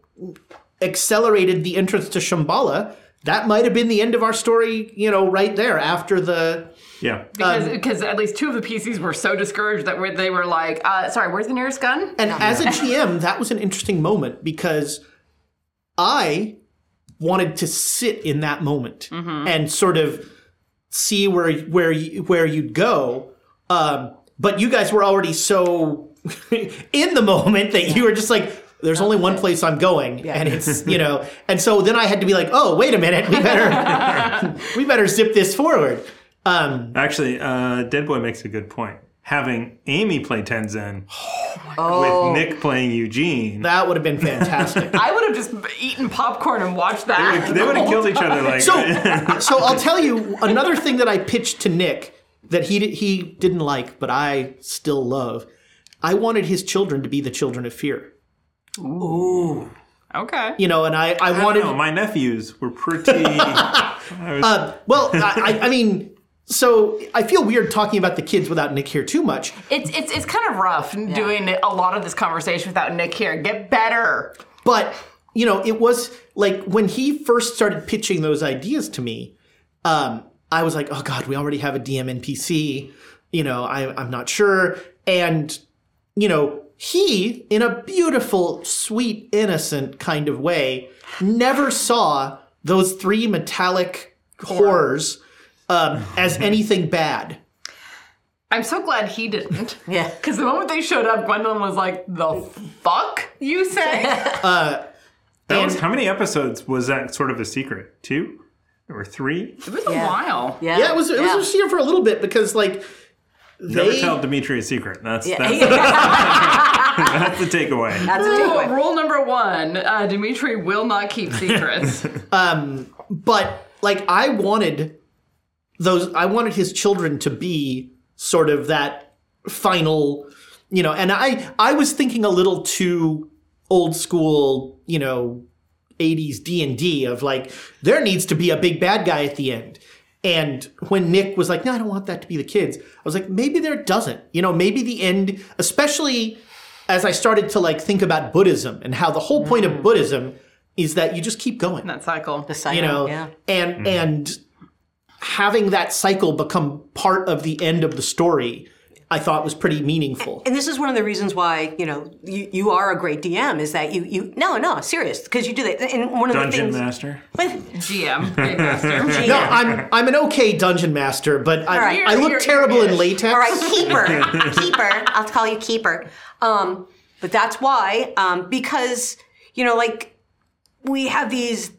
accelerated the entrance to Shambhala, that might have been the end of our story. You know, right there after the Yeah. Because because at least two of the PCs were so discouraged that we're- they were like, uh, sorry, where's the nearest gun? And as a GM, that was an interesting moment because I wanted to sit in that moment and sort of see where where you, where you'd go. Um, but you guys were already so in the moment that you were just like, "There's only one place I'm going," and it's you know. And so then I had to be like, "Oh, wait a minute, we better we better zip this forward." Um, Actually, uh, Dead Boy makes a good point. Having Amy play Tenzin oh, with Nick playing Eugene, that would have been fantastic. I would have just eaten popcorn and watched that. they would have killed each other like So, so I'll tell you another thing that I pitched to Nick that he di- he didn't like, but I still love. I wanted his children to be the children of fear, Ooh. okay. you know, and I I I don't wanted. know, my nephews were pretty. Uh, well, I, I I mean, so I feel weird talking about the kids without Nick here too much. It's, it's, it's kind of rough doing a lot of this conversation without Nick here. Get better. But you know, it was like when he first started pitching those ideas to me, um, I was like, oh god, we already have a DM NPC. You know, I, I'm not sure, and you know, he, in a beautiful, sweet, innocent kind of way, never saw those three metallic horrors um, as anything bad. I'm so glad he didn't. yeah. Because the moment they showed up, Gwendolyn was like, the fuck, you say? That was, how many episodes was that sort of a secret? Two or three? it was a while. Yeah, Yeah, it was it was just here for a little bit because like Never they tell Dimitri a secret. That's Yeah. that's, that's the takeaway. That's a Rule, takeaway. rule number one uh, Dimitri will not keep secrets. um, but like I wanted those I wanted his children to be sort of that final you know and I I was thinking a little too old school you know 80s D&D of like there needs to be a big bad guy at the end. And when Nick was like no I don't want that to be the kids I was like maybe there doesn't. You know maybe the end especially as I started to like think about Buddhism and how the whole point of mm. Buddhism is that you just keep going. That cycle. The cycle, you know yeah. and mm-hmm. and having that cycle become part of the end of the story i thought was pretty meaningful And this is one of the reasons why you know you, you are a great DM is that you you no no serious because you do that and one of Dungeon the things Master. GM, Game Master. no i'm i'm an okay dungeon master but i, right. I look You're- terrible you're in ish. latex All right, keeper, keeper. I'll call you keeper. Um, but that's why, um, because you know, like we have these.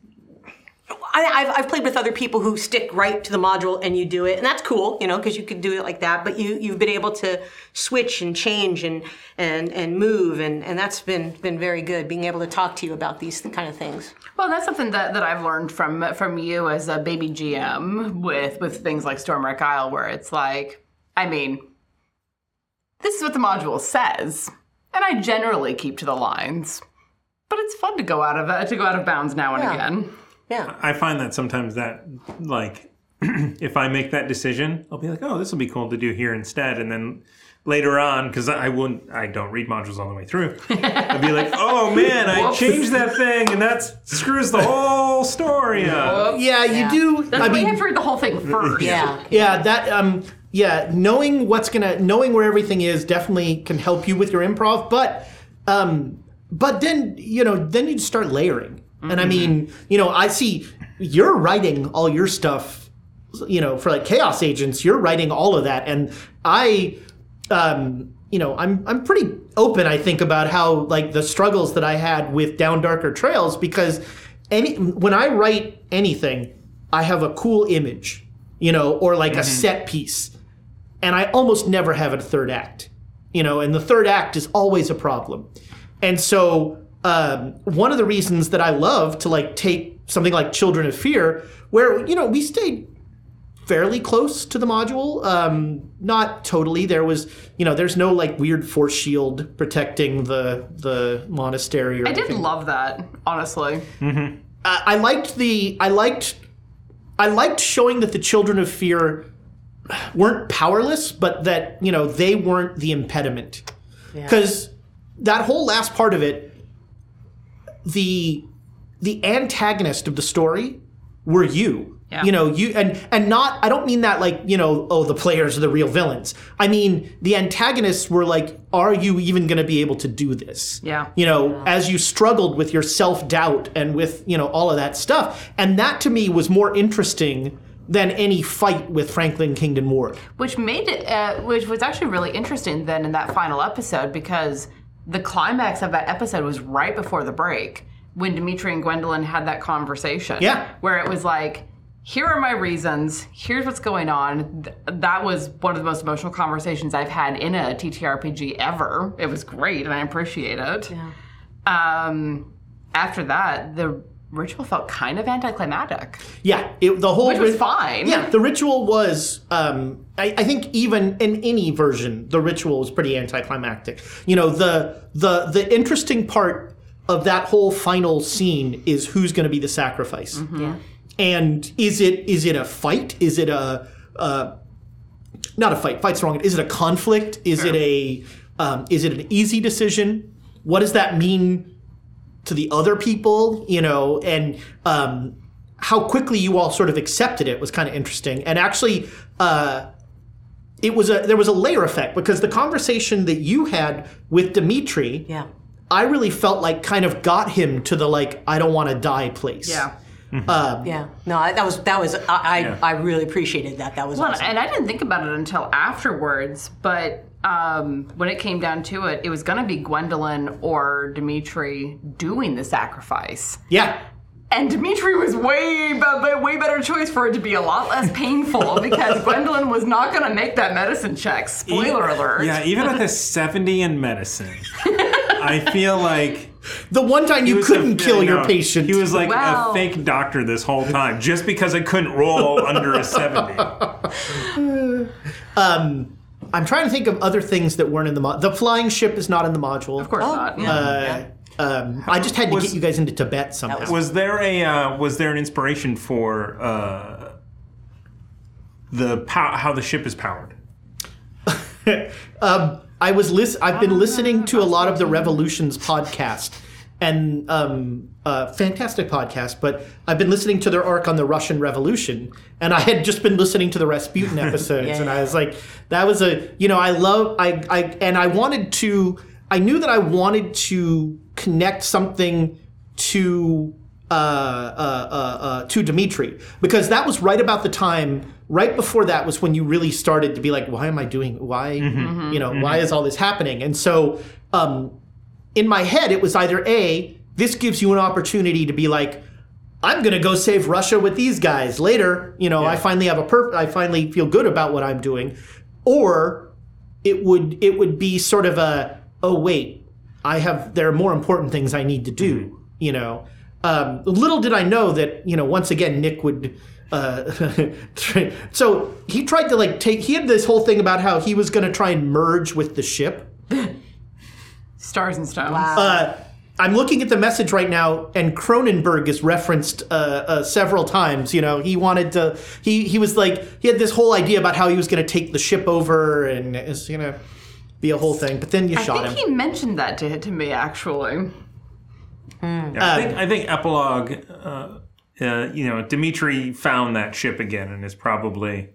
I, I've, I've played with other people who stick right to the module and you do it, and that's cool, you know, because you could do it like that. But you you've been able to switch and change and and and move, and and that's been been very good. Being able to talk to you about these kind of things. Well, that's something that, that I've learned from from you as a baby GM with with things like Stormwreck Isle, where it's like, I mean, this is what the module says, and I generally keep to the lines. But it's fun to go out of to go out of bounds now and Yeah. again. Yeah. I find that sometimes that like if I make that decision, I'll be like, oh, this will be cool to do here instead, and then later on, because I wouldn't, I don't read modules all the way through. I'd be like, oh man, I Whoops. changed that thing, and that screws the whole story up. Yeah, you do. That's I why you mean, have to read the whole thing first. Yeah. yeah, that um, yeah, knowing what's gonna, knowing where everything is, definitely can help you with your improv. But, um, but then you know, then you just start layering, and I mean, you know, I see you're writing all your stuff. You know, for like chaos agents, you're writing all of that, and I, um, you know, I'm I'm pretty open. I think about how like the struggles that I had with Down Darker Trails because any when I write anything, I have a cool image, you know, or like a set piece, and I almost never have a third act, you know, and the third act is always a problem, and so um, one of the reasons that I love to like take something like Children of Fear, where you know we stayed fairly close to the module. Um, not totally. There was, you know, there's no like weird force shield protecting the the monastery. Or I did love that, honestly. I, I liked the. I liked. I liked showing that the children of fear weren't powerless, but that you know they weren't the impediment. Because that whole last part of it, the the antagonist of the story were you. Yeah. You know, you and and not I don't mean that like, you know, oh the players are the real villains. I mean the antagonists were like, are you even gonna be able to do this? Yeah. You know, as you struggled with your self-doubt and with, you know, all of that stuff. And that to me was more interesting than any fight with Franklin Kingdon Ward. which made it uh, which was actually really interesting then in that final episode because the climax of that episode was right before the break when Dimitri and Gwendolyn had that conversation. Yeah. Where it was like, here are my reasons. Here's what's going on. Th- that was one of the most emotional conversations I've had in a TTRPG ever. It was great, and I appreciate it. Um, after that, the ritual felt kind of anticlimactic. Yeah, it, the whole Which was rit- fine. Yeah, the ritual was. Um, I, I think even in any version, the ritual was pretty anticlimactic. You know, the the the interesting part of that whole final scene is who's going to be the sacrifice, Mm-hmm. and is it is it a fight? Is it a uh, not a fight? Fight's wrong. Is it a conflict? Is it a um, is it an easy decision? What does that mean to the other people, you know, and um, how quickly you all sort of accepted it was kind of interesting. And actually, uh, it was a there was a layer effect because the conversation that you had with Dimitri, Yeah. I really felt like kind of got him to the like I don't want to die place. Yeah. Yeah. No, I- that was that was I I, I really appreciated that. That was Well, awesome. and I didn't think about it until afterwards, but um, when it came down to it, it was going to be Gwendolyn or Dimitri doing the sacrifice. Yeah. And Dimitri was way, be- way better choice for it to be a lot less painful because Gwendolyn was not going to make that medicine check. Spoiler alert. Yeah, even with a 70 in medicine, I feel like The one time you couldn't kill I your patient. He was like Well- a fake doctor this whole time, just because I couldn't roll under a 70. I'm trying to think of other things that weren't in the mod. The flying ship is not in the module. Of course not. Uh, um, I just had to Was- get you guys into Tibet somehow. Was there a uh, was there an inspiration for uh, the pow- how the ship is powered? um, I was lis- I've been listening to a lot of the Revolutions podcast, and um, uh, fantastic podcast. But I've been listening to their arc on the Russian Revolution, and I had just been listening to the Rasputin episodes, and I was like, that was a you know I love I I and I wanted to I knew that I wanted to connect something to uh, uh, uh, uh, to Dimitri because that was right about the time. Right before that was when you really started to be like, why am I doing? Why you know? Why is all this happening? And so, um, in my head, it was either a this gives you an opportunity to be like, I'm gonna go save Russia with these guys later. You know, I finally have a perf- I finally feel good about what I'm doing, or it would it would be sort of a oh wait I have there are more important things I need to do. You know, um, little did I know that you know once again Nick would. Uh, so he tried to like take. He had this whole thing about how he was going to try and merge with the ship. Stars and stones. Wow. Uh, I'm looking at the message right now, and Cronenberg is referenced uh, uh, several times. You know, he wanted to. He he was like he had this whole idea about how he was going to take the ship over, and it's going to be a whole thing. But then you I shot think he mentioned that to to me actually. Yeah, I think I think epilogue. Uh, uh, you know, Dimitri found that ship again and is probably,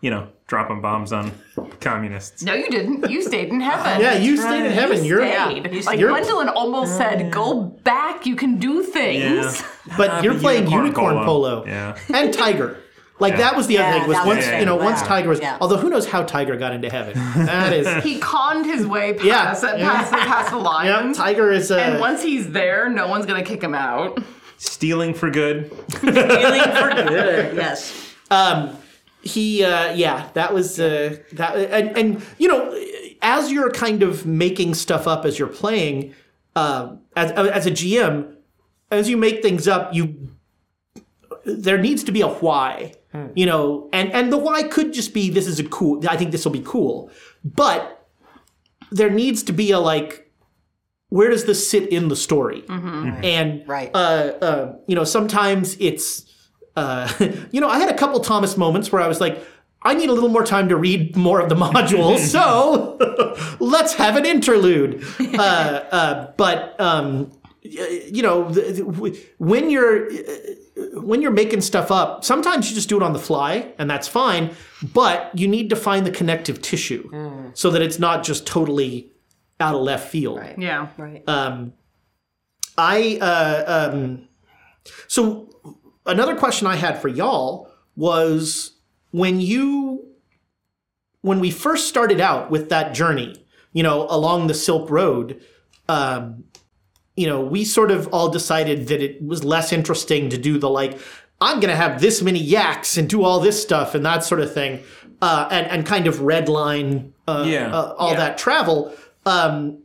you know, dropping bombs on communists. No, you didn't. You stayed in heaven. yeah, you stayed in heaven. You're, Stayed. Like You're- Gwendolyn almost said, "Go back. You can do things." Yeah. but you're but playing unicorn unicorn, polo. polo, Yeah. and Tiger. Like that was the other thing was once was you know good. once Tiger was. Yeah. Although who knows how Tiger got into heaven? That is. He conned his way past, Yeah, past, yeah. the, past the yeah, lions. Tiger is. Uh, and once he's there, no one's gonna kick him out. Stealing for good. stealing for good. Yes. He uh yeah that was uh that and and you know as you're kind of making stuff up as you're playing uh as as a gm as you make things up you there needs to be a why you know and and the why could just be this is a cool i think this will be cool but there needs to be a like where does this sit in the story? And Right. uh, uh, you know sometimes it's uh, you know i had a couple thomas moments where i was like i need a little more time to read more of the modules so let's have an interlude uh, uh, but um, you know the, the, when you're when you're making stuff up sometimes you just do it on the fly and that's fine but you need to find the connective tissue so that it's not just totally out of left field Yeah. Right. um, I uh, um, so another question I had for y'all was when you when we first started out with that journey, you know, along the Silk Road, um, you know, we sort of all decided that it was less interesting to do the like, I'm going to have this many yaks and do all this stuff and that sort of thing, uh, and and kind of redline uh, Yeah. uh, all Yeah. that travel, um,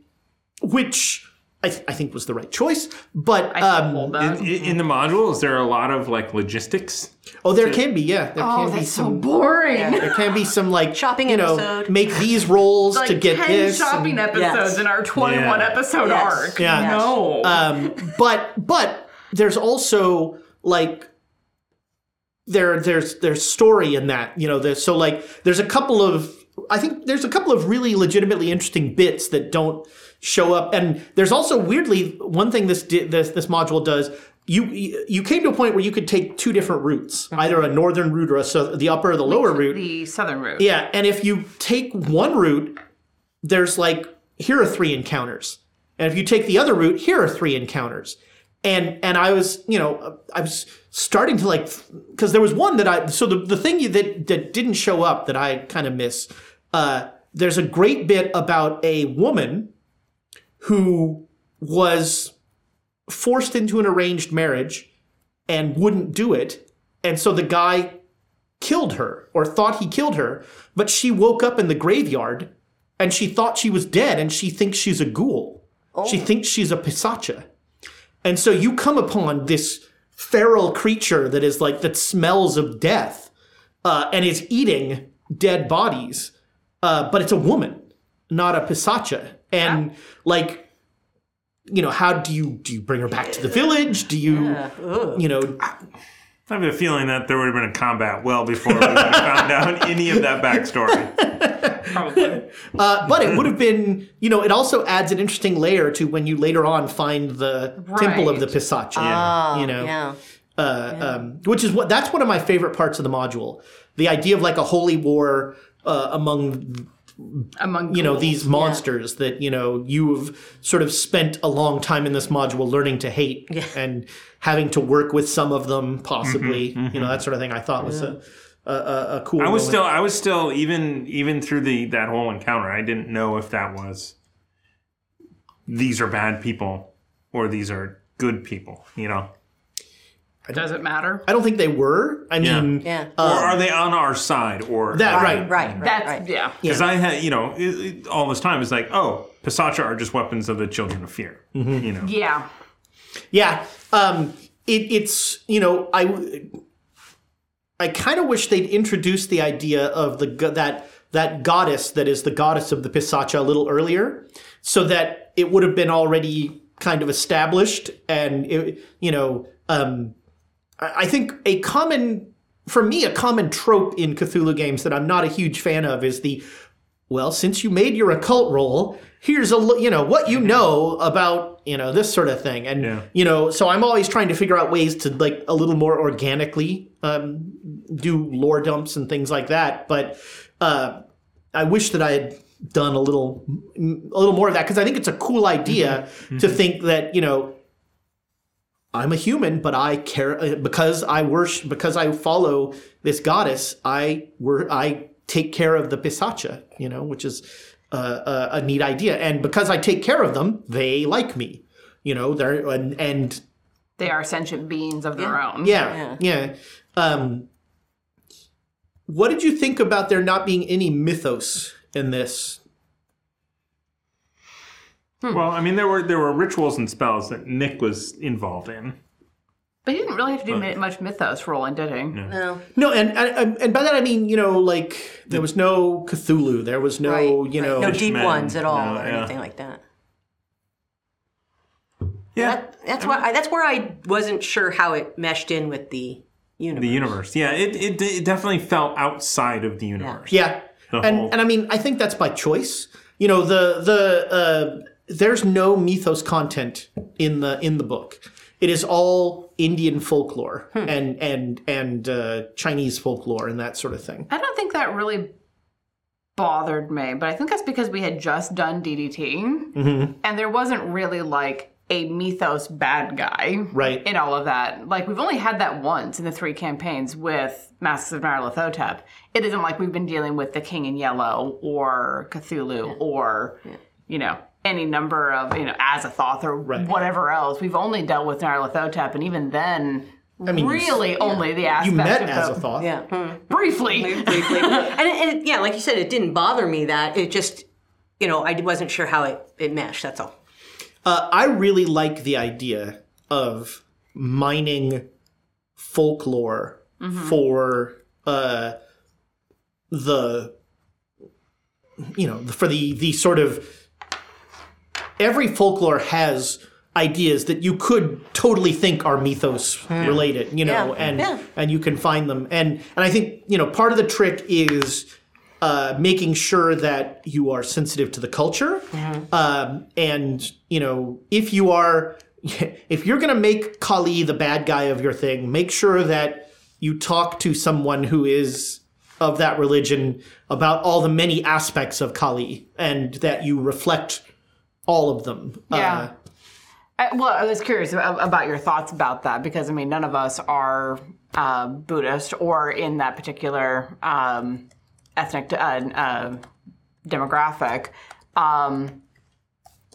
which I, th- I think was the right choice. But um, In, in in the module, is there a lot of like logistics? oh, there can be yeah, there oh, can be that's so some. boring. there can be some like Shopping you know, episode. make these rolls Like to get 10 this. shopping and- episodes Yes. in our 21 Yeah. episode Yes. arc. Yeah. No. um, but but there's also like there there's there's story in that you know there's so like there's a couple of I think there's a couple of really legitimately interesting bits that don't show up and there's also weirdly one thing this di- this this module does you you came to a point where you could take two different routes either a northern route or a so the upper or the lower route the southern route. yeah, and if you take one route, there's like here are three encounters, and if you take the other route, here are three encounters, and and I was you know I was starting to like because there was one that I so the the thing that that didn't show up that I kind of miss. Uh, there's a great bit about a woman who was forced into an arranged marriage and wouldn't do it, and so the guy killed her or thought he killed her, but she woke up in the graveyard and she thought she was dead and she thinks she's a ghoul. She thinks she's a pisacha. And so you come upon this feral creature that is like, that smells of death uh, and is eating dead bodies, uh, but it's a woman, not a pisacha. And like, you know, how do you do you bring her back to the village? Do you, you know, I have a feeling that there would have been a combat well before we found out any of that backstory. Probably. Uh, but it would have been, you know, it also adds an interesting layer to when you later on find the temple of the Right. Pisacha. you know, Yeah. uh, um, which is what that's one of my favorite parts of the module. The idea of like a holy war uh, among Among you know these monsters that you know you've sort of spent a long time in this module learning to hate and having to work with some of them possibly mm-hmm, mm-hmm. you know that sort of thing. I thought was a, a, a, a cool. I was moment. still, I was still, even even through the that whole encounter, I didn't know if that was these are bad people or these are good people. You know, Does it matter? I don't think they were. I Yeah. mean, Yeah. or are they on our side? Or that right, Right. Right. That's right. yeah. Because I had, you know, it, it- all this time it's like, oh, Pisacha are just weapons of the children of fear. Mm-hmm. You know, Yeah. Yeah, um, it, it's you know I w- I kind of wish they'd introduced the idea of the go- that that goddess that is the goddess of the Pisacha a little earlier, so that it would have been already kind of established, and it, you know, um, I think a common for me a common trope in Cthulhu games that I'm not a huge fan of is the well, since you made your occult roll, here's a you know what you know about you know this sort of thing, and Yeah. you know, so I'm always trying to figure out ways to like a little more organically um, do lore dumps and things like that. But uh, I wish that I had done a little a little more of that because I think it's a cool idea to think that you know I'm a human, but I care uh, because I worship because I follow this goddess. I were I take care of the pisacha, you know, which is uh, a, a neat idea. And because I take care of them, they like me. You know, they're and, and They are sentient beings of their own. yeah, yeah. Um, what did you think about there not being any mythos in this? Well, I mean, there were there were rituals and spells that Nick was involved in. But he didn't really have to do mi- much mythos rolling, did he? No. No, and and, and by that I mean, you know, like there was no Cthulhu, there was no, right. you right. know, no deep Fishmen, ones at all no, or yeah. anything like that. Yeah, That, that's why. I, that's where I wasn't sure how it meshed in with the universe. the universe. Yeah, it, it it definitely felt outside of the universe. Yeah, The and whole- and I mean, I think that's by choice. You know, the the uh, there's no mythos content in the in the book. It is all Indian folklore and and and uh, Chinese folklore and that sort of thing. I don't think that really bothered me, but I think that's because we had just done DDT Mm-hmm. and there wasn't really like a mythos bad guy Right. in all of that. Like we've only had that once in the three campaigns with Masks of Nyarlathotep. It isn't like we've been dealing with the King in Yellow or Cthulhu or you know any number of you know Azathoth or Right. whatever else. We've only dealt with Nyarlathotep, and even then. mean, you- really, only the aspect You met of as the- a thought. Yeah. Hmm. briefly. briefly. and, it, and it, yeah, like you said, it didn't bother me that it just, you know, I wasn't sure how it, it meshed. That's all. Uh, I really like the idea of mining folklore for uh, the you know for the the sort of every folklore has ideas that you could totally think are mythos related you know Yeah. and Yeah. and you can find them and and I think you know part of the trick is uh, making sure that you are sensitive to the culture um, and you know if you are if you're going to make kali the bad guy of your thing make sure that you talk to someone who is of that religion about all the many aspects of kali and that you reflect all of them Yeah. I, well, I was curious about, your thoughts about that because I mean, none of us are uh, Buddhist or in that particular um, ethnic uh, uh, demographic. Um,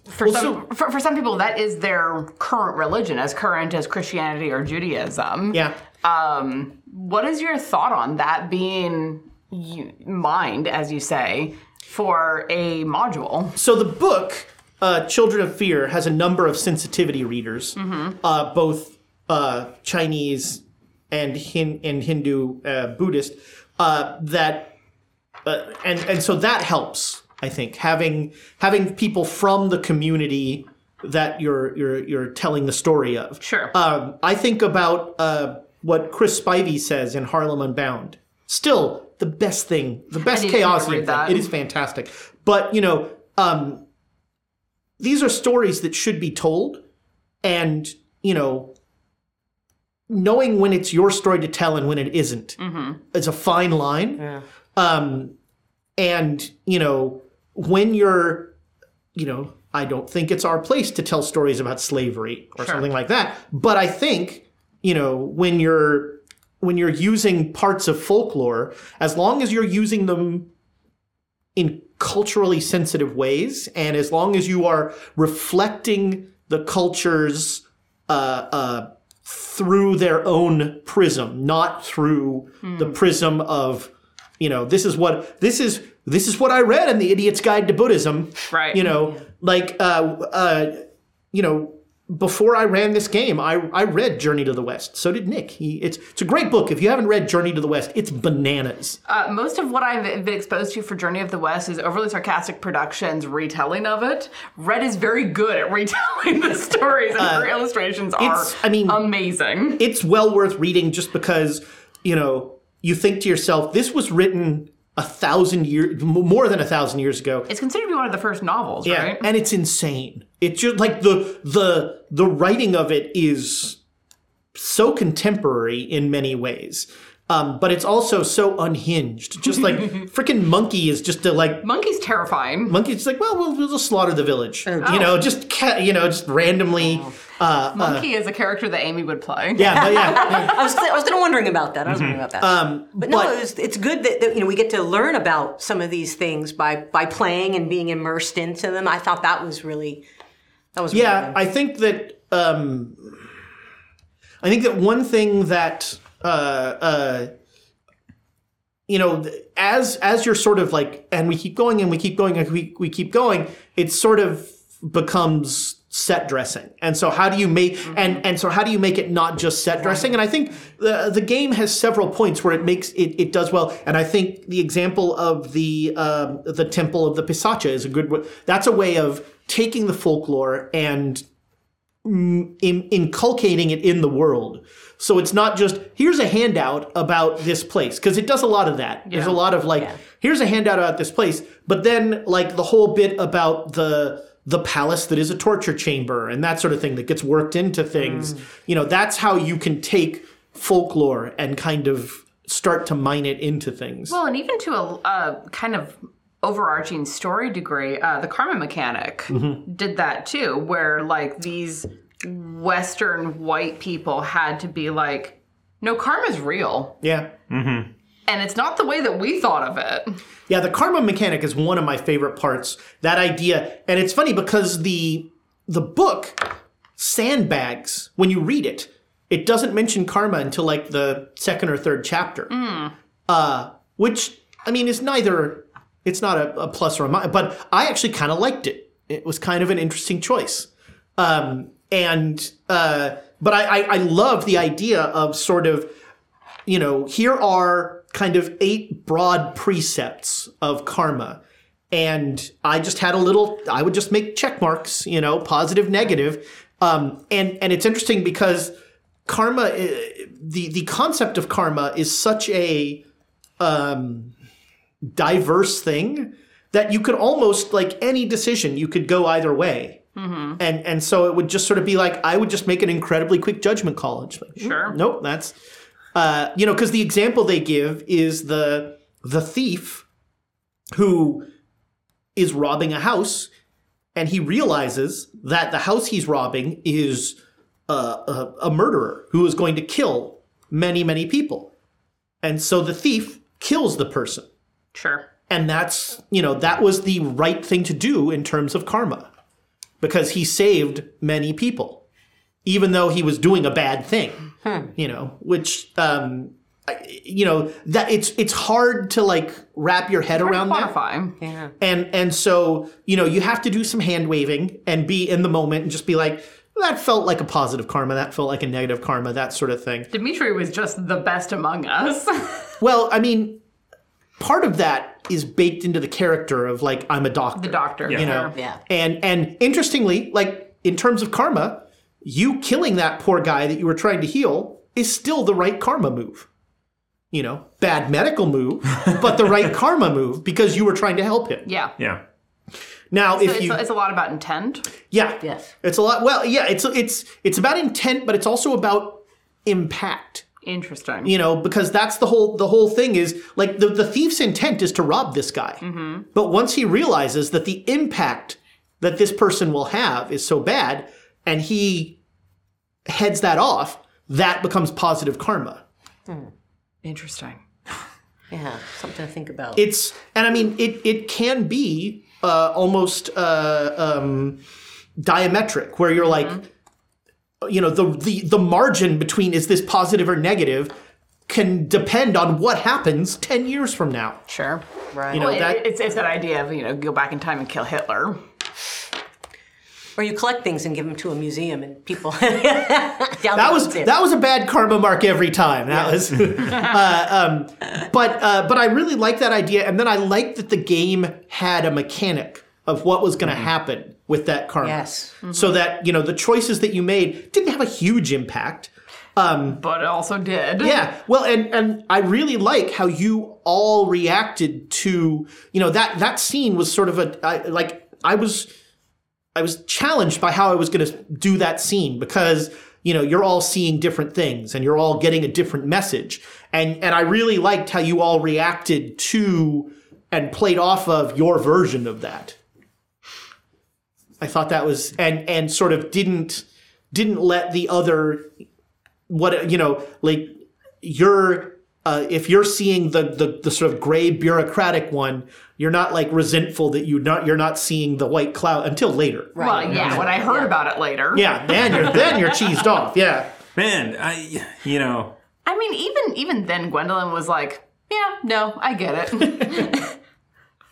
for Well, some, for, for some people, that is their current religion, as current as Christianity or Judaism. yeah Um, what is your thought on that being you, mined, as you say, for a module? So the book, uh, Children of Fear, has a number of sensitivity readers, uh, both uh, Chinese and Hin- and Hindu, uh, Buddhist. Uh, that uh, and and so that helps. I think having having people from the community that you're you're you're telling the story of. Sure. Um, I think about uh, what Chris Spivey says in Harlem Unbound. Still, the best thing, the best read thing. that. It is fantastic. But you know, um, these are stories that should be told, and you know, knowing when it's your story to tell and when it isn't is a fine line. Um, and you know, when you're, you know, I don't think it's our place to tell stories about slavery or something like that. But I think, you know, when you're when you're using parts of folklore, as long as you're using them in culturally sensitive ways, and as long as you are reflecting the cultures uh, uh, through their own prism, not through the prism of, you know, this is what this is this is what I read in the Idiot's Guide to Buddhism. Right. You know, like uh, uh, you know, before I ran this game, I, I read Journey to the West. So did Nick. He, it's it's a great book. If you haven't read Journey to the West, it's bananas. Uh, most of what I've been exposed to for Journey of the West is overly sarcastic productions retelling of it. Red is very good at retelling the stories, and her illustrations are, Uh, it's- I mean- amazing. It's well worth reading just because you know you think to yourself, this was written a thousand years, more than a thousand years ago. It's considered to be one of the first novels, Yeah, right? and it's insane. It's just like the the the writing of it is so contemporary in many ways. Um, but it's also so unhinged. Just like freaking monkey is just a like Monkey's terrifying. monkey's like, well, we'll, we'll just slaughter the village. You know, just ca- you know, just randomly. Uh, Monkey is a character that Amy would play. yeah, but yeah. I was, I was kind of wondering about that. I was wondering about that. Um, but no, but- it was, it's good that, that you know we get to learn about some of these things by by playing and being immersed into them. I thought that was really that was Yeah, really I think that um, I think that one thing that uh, uh, you know, as as you're sort of like, and we keep going and we keep going and we we keep going, it sort of becomes set dressing. And so how do you make and and so how do you make it not just set dressing? And I think the the game has several points where it makes it, it does well. And I think the example of the um, the temple of the Pisacha is a good. That's a way of taking the folklore and in, inculcating it in the world. So it's not just here's a handout about this place because it does a lot of that. There's a lot of like here's a handout about this place, but then like the whole bit about the the palace that is a torture chamber and that sort of thing that gets worked into things. You know, that's how you can take folklore and kind of start to mine it into things. Well, and even to a, a kind of overarching story degree, uh, the karma mechanic Mm-hmm. did that too, where like these Western white people had to be like, no, karma's real. yeah. And it's not the way that we thought of it. Yeah, the karma mechanic is one of my favorite parts. That idea, and it's funny because the the book sandbags when you read it. It doesn't mention karma until like the second or third chapter. Uh, which I mean is neither. It's not a, a plus or a minus, but I actually kind of liked it. It was kind of an interesting choice. Um, and uh, but I, I I love the idea of sort of you know, here are kind of eight broad precepts of karma. And I just had a little, I would just make check marks, you know, positive, negative. Um, and, and it's interesting because karma, uh, the, the concept of karma is such a um, diverse thing that you could almost, like any decision, you could go either way. And, and so it would just sort of be like, I would just make an incredibly quick judgment call. And just like, Sure. Nope, that's uh, you know, because the example they give is the the thief who is robbing a house, and he realizes that the house he's robbing is a, a, a murderer who is going to kill many many people, and so the thief kills the person, Sure. and that's you know that was the right thing to do in terms of karma, because he saved many people even though he was doing a bad thing. You know, which um, you know that it's it's hard to like wrap your head around that. Yeah. And and so you know you have to do some hand waving and be in the moment and just be like that felt like a positive karma, that felt like a negative karma, that sort of thing. Dimitri was just the best among us. Well, I mean, part of that is baked into the character of like I'm a doctor. the doctor. you know Yeah. and and interestingly like in terms of karma you killing that poor guy that you were trying to heal is still the right karma move you know bad medical move but the right karma move because you were trying to help him Yeah. Yeah. now if It's, you it's a lot about intent. yeah Yes. it's a lot well yeah it's it's it's about intent but it's also about impact Interesting. you know because that's the whole the whole thing is like the, the thief's intent is to rob this guy but once he realizes that the impact that this person will have is so bad and he heads that off that becomes positive karma Interesting. Yeah. Something to think about. it's and i mean it it can be uh almost uh um diametric where you're like you know the the the margin between is this positive or negative can depend on what happens 10 years from now Sure. right. you know Well, it- that it's, it's that idea of, you know, go back in time and kill Hitler. Or you collect things and give them to a museum, and people. that was that was a bad karma mark every time. That was, uh, um, but uh, but I really like that idea, and then I liked that the game had a mechanic of what was going to mm-hmm. happen with that karma. Yes. So mm-hmm. that you know the choices that you made didn't have a huge impact. Um, but it also did. Yeah. Well, and and I really like how you all reacted to you know that that scene was sort of a I, like I was I was challenged by how I was going to do that scene because you know you're all seeing different things and you're all getting a different message and and I really liked how you all reacted to and played off of your version of that. I thought that was and and sort of didn't didn't let the other what you know like you're uh, if you're seeing the, the the sort of gray bureaucratic one you're not like resentful that you not you're not seeing the white cloud until later. Well, yeah, when I heard about it later. yeah. Then you're then you're cheesed off. Yeah. Man, I you know. I mean, even even then, Gwendolyn was like, "Yeah, no, I get it."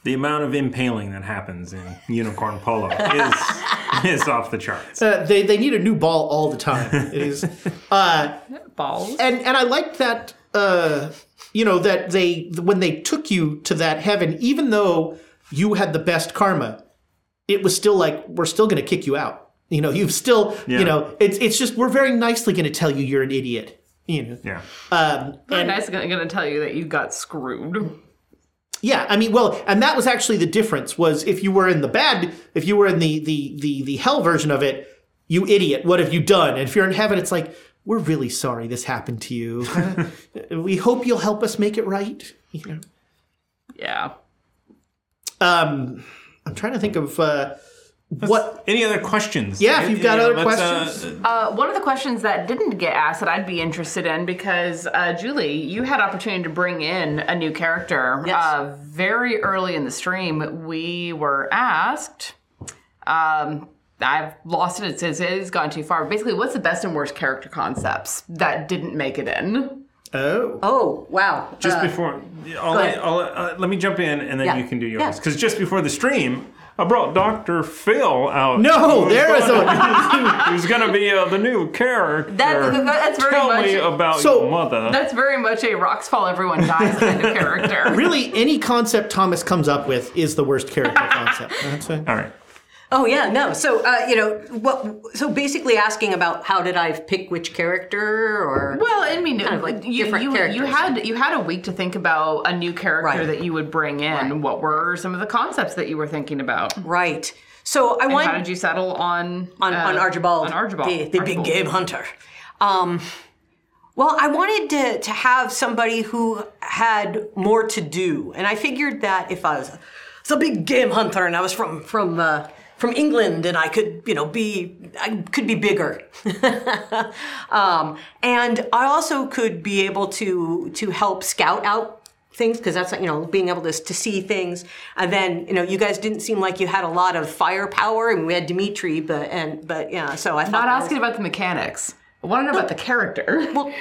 the amount of impaling that happens in unicorn polo is is off the charts. uh, they they need a new ball all the time it is uh Balls. and and I liked that uh you know that they when they took you to that heaven even though you had the best karma it was still like we're still going to kick you out you know you've still Yeah. you know it's it's just we're very nicely going to tell you you're an idiot you know Yeah. um Very and nice going to tell you that you got screwed. Yeah i mean well and that was actually the difference was if you were in the bad if you were in the the the the hell version of it you idiot what have you done? And if you're in heaven it's like we're really sorry this happened to you. We hope you'll help us make it right you know? Yeah. um i'm trying to think of uh what Any other questions? Yeah, if you've got other questions. Uh, one of the questions that didn't get asked that I'd be interested in because uh, Julie, you had opportunity to bring in a new character. Yes. Uh, very early in the stream, we were asked. Um, I've lost it. It says it has gone too far. Basically, what's the best and worst character concepts that didn't make it in? oh Oh wow! just Uh, before, I'll, go ahead. I'll, uh, let me jump in and then Yeah. you can do yours. Yeah. Because just before the stream, I brought Dr. Phil out. no Who's there is gonna- a Who's going to be uh, the new character? That- that- that's very Tell much- me about So- your mother. That's very much a rocks fall, everyone dies kind of character. really any concept thomas comes up with is the worst character concept That's it. All right. Oh yeah, no. So uh, you know what? So basically, asking about how did I pick which character, or Well, I mean, of like you, different you, you had you had a week to think about a new character Right. that you would bring in. Right. What were some of the concepts that you were thinking about? right? So I And want how did you settle on on, uh, on Archibald, On Archibald, the, the big game hunter. Um, well, I wanted to, to have somebody who had more to do, and I figured that if I was a, was a big game hunter and I was from from uh, from England and I could you know be I could be bigger, um, and I also could be able to to help scout out things because that's you know being able to, to see things and then you know you guys didn't seem like you had a lot of firepower and we had dimitri but and but yeah so i thought Not that was- asking about the mechanics. I want to know about the character. well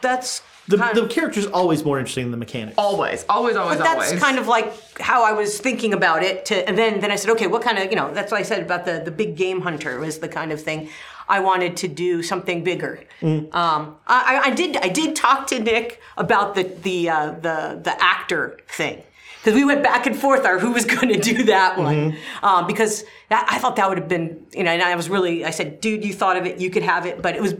that's the, kind the character's always more interesting than the mechanics always, always, always, always. but that's always. kind of like how I was thinking about it. To, and then, then I said, okay, what kind of, you know, that's what I said about the, the big game hunter was the kind of thing I wanted to do something bigger. Um, I, I- I did I did talk to Nick about the the uh, the the actor thing. Because we went back and forth on who was going to do that one, um, because that, I thought that would have been, you know, and I was really, I said, dude, you thought of it, you could have it, but it was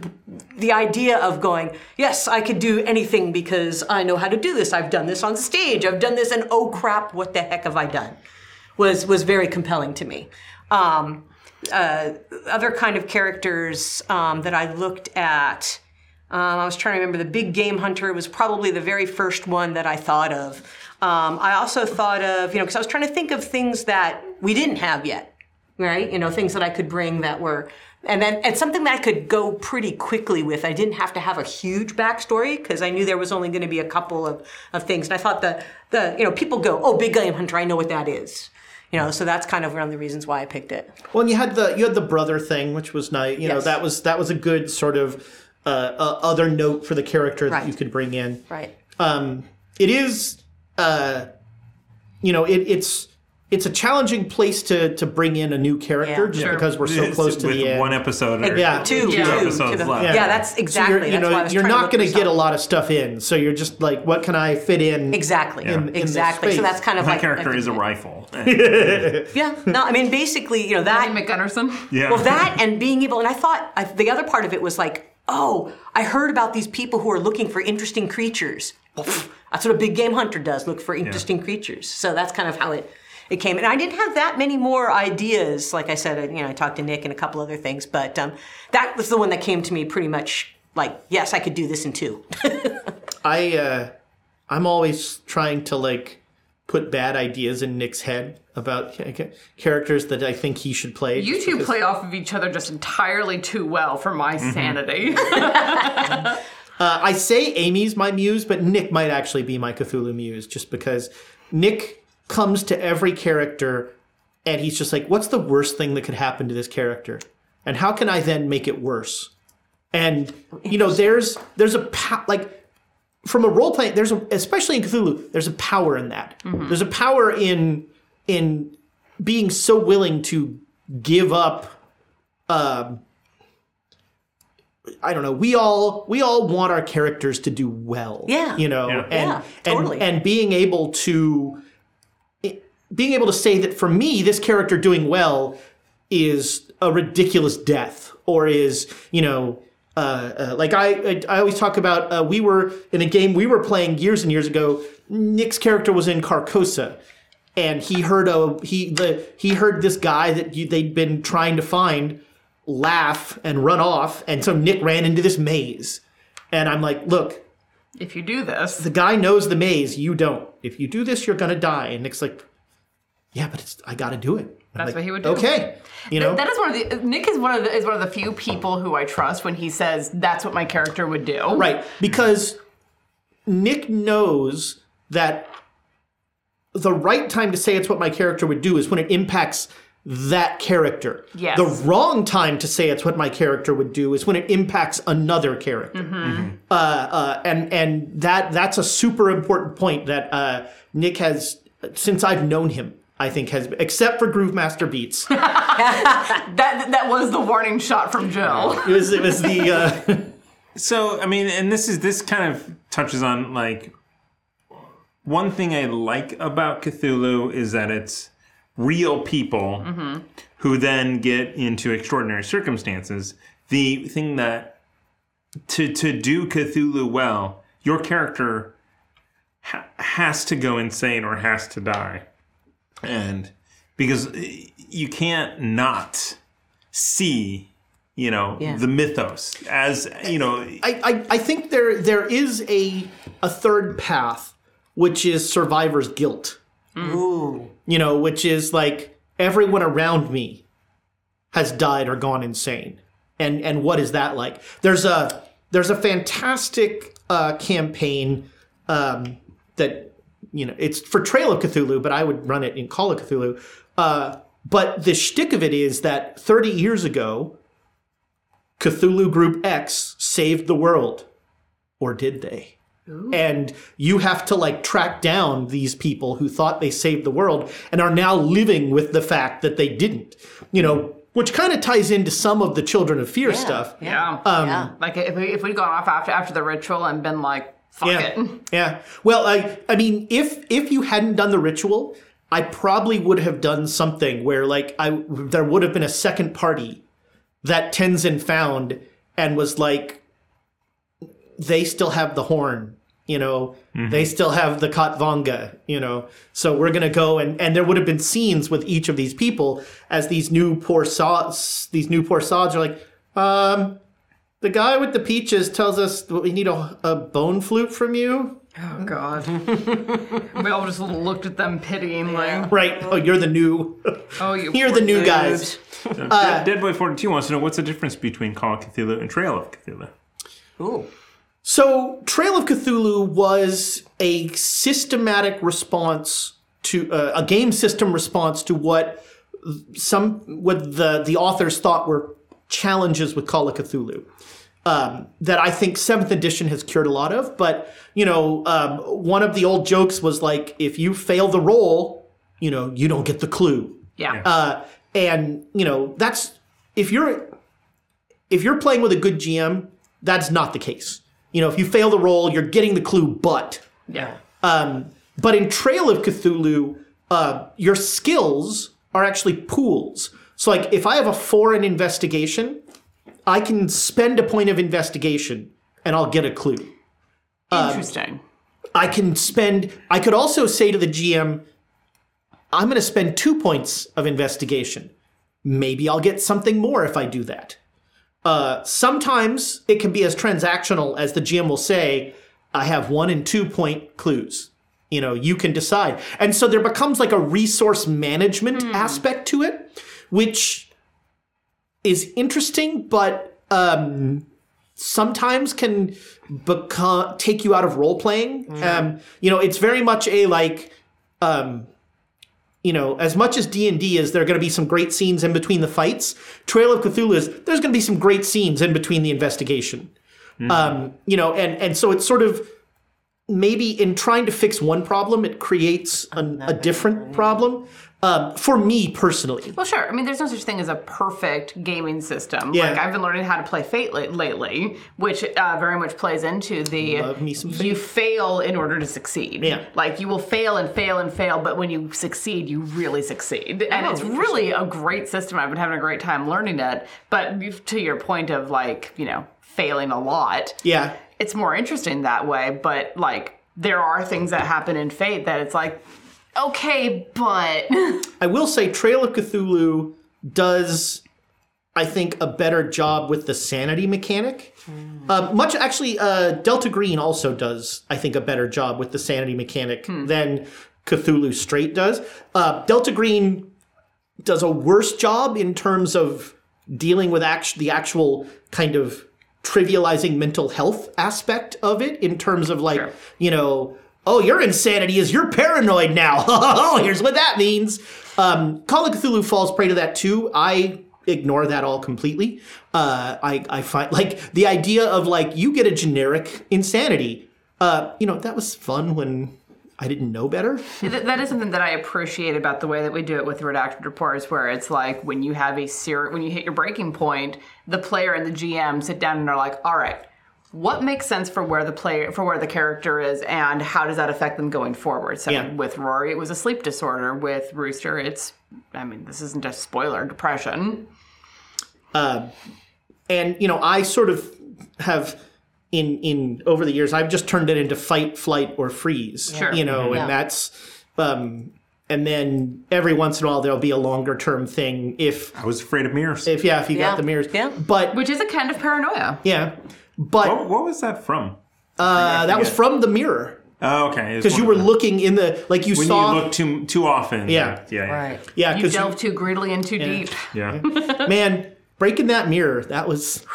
the idea of going, yes, I could do anything because I know how to do this. I've done this on stage. I've done this, and oh crap, what the heck have I done? Was was very compelling to me. Um, uh, other kind of characters um, that I looked at. Um, I was trying to remember. The big game hunter was probably the very first one that I thought of. Um, I also thought of, you know, because I was trying to think of things that we didn't have yet, right? You know, things that I could bring that were, and then and something that I could go pretty quickly with. I didn't have to have a huge backstory because I knew there was only going to be a couple of, of things. And I thought the the you know people go, oh, big game hunter, I know what that is. You know, so that's kind of one of the reasons why I picked it. Well, and you had the you had the brother thing, which was nice. You know, that was that was a good sort of uh, uh, other note for the character that you could bring in. Right. Um, it is, uh, you know, it, it's it's a challenging place to to bring in a new character Yeah. just Sure. because we're so It's close to with the end. one episode or Yeah. Two, Yeah. two, episodes to the- left. Yeah, that's So exactly. you're, you that's know, why I was you're not going to get a lot of stuff in. So you're just like, what can I fit in? Exactly. in this exactly. So space. that's kind of like My like character is a rifle. Yeah. No, I mean basically, you know that Danny McGunderson. yeah. Well, that and being able, and I thought I, the other part of it was like, oh, I heard about these people who are looking for interesting creatures. Well, pff, that's what a big game hunter does: look for interesting creatures. So that's kind of how it it came. And I didn't have that many more ideas. Like I said, I, you know, I talked to Nick and a couple other things, but um, that was the one that came to me pretty much like, yes, I could do this in two. I uh, I'm always trying to like put bad ideas in Nick's head about ca- ca- characters that I think he should play. You two because- play off of each other just entirely too well for my sanity. Uh, I say Amy's my muse, but Nick might actually be my Cthulhu muse, just because Nick comes to every character and he's just like, "What's the worst thing that could happen to this character, and how can I then make it worse?" And you know, there's there's a po- like from a role playing, there's a especially in Cthulhu, there's a power in that. There's a power in in being so willing to give up um, I don't know. We all we all want our characters to do well. Yeah. You know, Yeah. and Yeah, totally. and and being able to being able to say that for me, this character doing well is a ridiculous death, or is you know. Uh, uh, like I, I, I always talk about, uh, we were in a game we were playing years and years ago. Nick's character was in Carcosa, and he heard a he the he heard this guy that you, they'd been trying to find laugh and run off, and so Nick ran into this maze, and I'm like, look, if you do this, the guy knows the maze, you don't. If you do this, you're gonna die. And Nick's like, yeah, but it's I got to do it. I'm That's like, what he would do. Okay, you know, that is one of the Nick is one of the is one of the few people who I trust when he says that's what my character would do. right? Because Nick knows that the right time to say it's what my character would do is when it impacts that character. Yes. The wrong time to say it's what my character would do is when it impacts another character. Mm-hmm. Uh, uh, and and that that's a super important point that uh, Nick has since I've known him. I think has except for Groove Master Beats. That that was the warning shot from Jill. It was it was the uh, So I mean, and this is this kind of touches on like one thing I like about Cthulhu is that it's real people who then get into extraordinary circumstances. The thing that to to do Cthulhu well, your character ha- has to go insane or has to die, and because you can't not see you know Yeah. the mythos as you know I, I, I think there there is a a third path, which is survivor's guilt. Ooh. You know, which is like everyone around me has died or gone insane. And and what is that like? There's a there's a fantastic uh, campaign um, that you know it's for Trail of Cthulhu, but I would run it in Call of Cthulhu. Uh, but the shtick of it is that 30 years ago, Cthulhu Group X saved the world, or did they? And you have to like track down these people who thought they saved the world and are now living with the fact that they didn't. You know, which kind of ties into some of the Children of Fear stuff. Yeah. yeah. Like if we if we'd gone off after after the ritual and been like, fuck Yeah. it. Yeah. Well, I I mean, if if you hadn't done the ritual, I probably would have done something where like I there would have been a second party that Tenzin found and was like they still have the horn, you know. They still have the Khatvanga, you know. So we're gonna go and and there would have been scenes with each of these people as these new poor sods these new poor sods are like, um, the guy with the peaches tells us we need a, a bone flute from you. Oh god. we all just looked at them pityingly. Right. Oh, you're the new. Oh, you. You're the new guys. Dead, Dead Boy 42 wants to know what's the difference between Call of Cthulhu and Trail of Cthulhu. Ooh. So, Trail of Cthulhu was a systematic response to uh, a game system response to what some what the the authors thought were challenges with Call of Cthulhu. Um, that I think seventh edition has cured a lot of, but you know, um, one of the old jokes was like, if you fail the roll, you know, you don't get the clue. Yeah. Uh, and you know that's if you're if you're playing with a good GM, that's not the case. You know, if you fail the roll, you're getting the clue, but yeah. um, but in Trail of Cthulhu, uh, your skills are actually pools. So, like, if I have a four in investigation, I can spend a point of investigation and I'll get a clue. Interesting. I can spend, I could also say to the GM, I'm going to spend two points of investigation. Maybe I'll get something more if I do that. Uh, sometimes it can be as transactional as the GM will say, I have one and two point clues. You know, you can decide. And so there becomes like a resource management aspect to it, which is interesting, but um, sometimes can become take you out of role playing. Um, you know, it's very much a like, um, you know, as much as D and D is, there are going to be some great scenes in between the fights. Trail of Cthulhu is there's going to be some great scenes in between the investigation. Um, you know, and and so it's sort of maybe in trying to fix one problem, it creates an, a different problem. Um, for me personally, Well, sure. I mean, there's no such thing as a perfect gaming system. Yeah. Like I've been learning how to play Fate la- lately, which uh, very much plays into the Love me some you fail in order to succeed. Yeah. Like you will fail and fail and fail, but when you succeed, you really succeed, and Oh, it's really a great system. I've been having a great time learning it. But to your point of like you know failing a lot, yeah, it's more interesting that way. But like there are things that happen in Fate that it's like. Okay, but I will say Trail of Cthulhu does, I think, a better job with the sanity mechanic. Uh, much actually, uh, Delta Green also does, I think, a better job with the sanity mechanic than Cthulhu Straight does. Uh, Delta Green does a worse job in terms of dealing with act- the actual kind of trivializing mental health aspect of it in terms of like you know oh your insanity is you're paranoid now. Oh here's what that means. Um, call of cthulhu falls prey to that too. I ignore that all completely. Uh, I, I find like the idea of like you get a generic insanity. Uh, you know that was fun when i didn't know better. Th- that is something that I appreciate about the way that we do it with redacted reports, where it's like when you have a ser- when you hit your breaking point, the player and the GM sit down and are like, "All right, what makes sense for where the player for where the character is, and how does that affect them going forward?" So Yeah. with Rory, it was a sleep disorder. With Rooster, it's I mean, this isn't a spoiler, depression. and you know i sort of have in in over the years i've just turned it into fight flight or freeze Sure. you know Yeah. and that's um and then every once in a while there'll be a longer term thing if I was afraid of mirrors. if yeah if you Yeah. got the mirrors Yeah. but Which is a kind of paranoia. yeah but what, what was that from? uh, that was from the mirror Oh, okay. because you were looking in the like you when saw you look too too often. Yeah. yeah, yeah. Right. yeah You delve too greedily and too deep. yeah. man breaking that mirror that was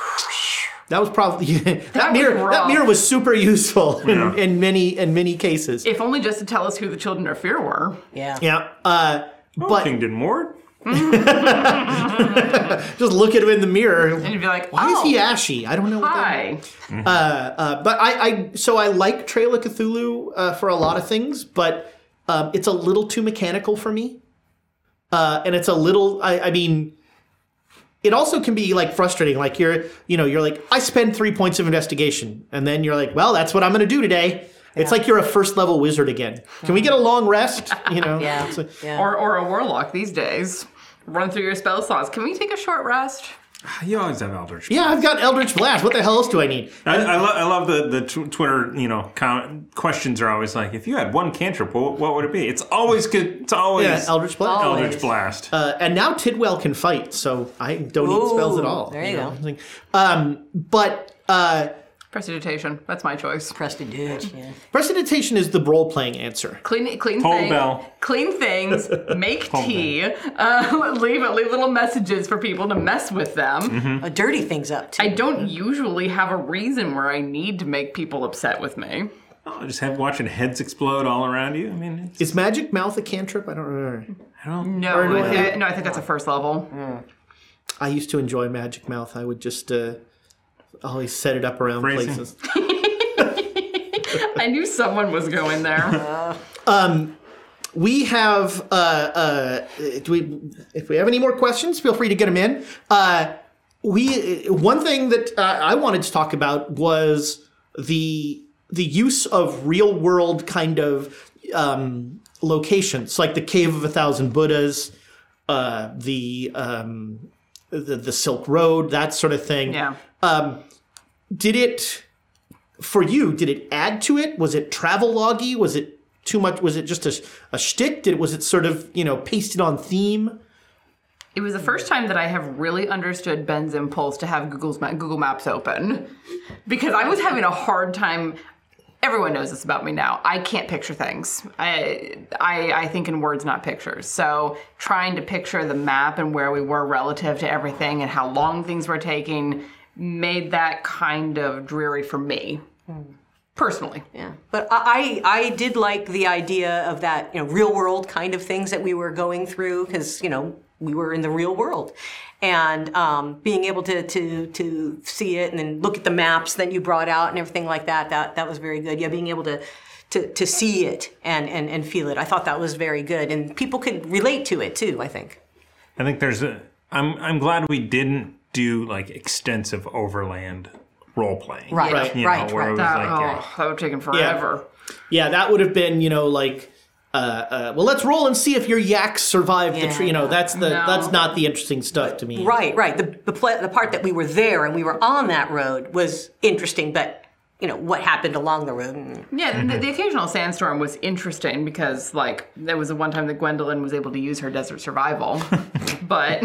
that was probably that, was mirror that mirror was super useful in, Yeah. in many in many cases If only just to tell us who the children of fear were. Yeah. yeah uh but Kingdon Ward. just look at him in the mirror. And you'd be like, Why oh, is he ashy? I don't know. What that hi. uh, but I, I, so I like Trail of Cthulhu uh, for a lot of things, but um, it's a little too mechanical for me. Uh, and it's a little, I, I mean, it also can be like frustrating. Like you're, you know, you're like, I spend three points of investigation, and then you're like, well, that's what I'm going to do today. It's like you're a first level wizard again. Can we get a long rest? You know, Yeah. A- Yeah. Or, or a warlock these days. Run through your spell slots. Can we take a short rest? You always have Eldritch. yeah, I've got Eldritch Blast. What the hell else do I need? I, I, lo- I love the the tw- Twitter you know com- questions are always like if you had one cantrip what, what would it be? It's always good. It's always Yeah, Eldritch Blast. Always. Eldritch Blast. Uh, and now Tidwell can fight, so I don't need spells at all. there you go. Um, but uh, Prestidigitation. That's my choice. Prestidige. Yeah. prestidigitation is the role playing answer. Clean, clean Toll things. bell. Clean things. Make tea. Uh, leave leave little messages for people to mess with them. Uh, dirty things up too. I don't usually have a reason where I need to make people upset with me. Oh, just have watching heads explode all around you. I mean, it's, Is Magic Mouth a cantrip? I don't remember. I don't. No, Or do I I- thi- no, I think that's a first level. I used to enjoy Magic Mouth. I would just uh, always set it up around Phrasing. places. I knew someone was going there. um, we have uh, uh, do we if we have any more questions, feel free to get them in. Uh, we one thing that uh, I wanted to talk about was the the use of real world kind of um, locations, like the Cave of a Thousand Buddhas, uh, the, um, the the Silk Road, that sort of thing. Yeah. Um, did it for you? Did it add to it? Was it travel loggy? Was it too much? Was it just a, a shtick? Did was it sort of you know pasted on theme? It was the first time that I have really understood Ben's impulse to have Google's Ma- Google Maps open, because I was having a hard time. Everyone knows this about me now. I can't picture things. I, I I think in words, not pictures. So trying to picture the map and where we were relative to everything and how long things were taking made that kind of dreary for me, personally. Yeah, but I I I did like the idea of that you know real world kind of things that we were going through because you know we were in the real world, and um, being able to to to see it and then look at the maps that you brought out and everything like that that that was very good. Yeah, being able to. To, to see it and, and, and feel it. I thought that was very good. And people could relate to it too, I think. I think there's a. I'm I'm glad we didn't do like extensive overland role playing. Right, Right. You right, know, where right. it was That, like, oh, yeah. that would have taken forever. Yeah, that would have been you know like. Uh, uh, well, let's roll and see if your yaks survive the tree. You know, that's the No. that's not the interesting stuff to me. Right, right. The the, pla the part that we were there and we were on that road was interesting, but you know what happened along the road. mm, Yeah, the, the occasional sandstorm was interesting because, like, there was the one time that Gwendolyn was able to use her desert survival. but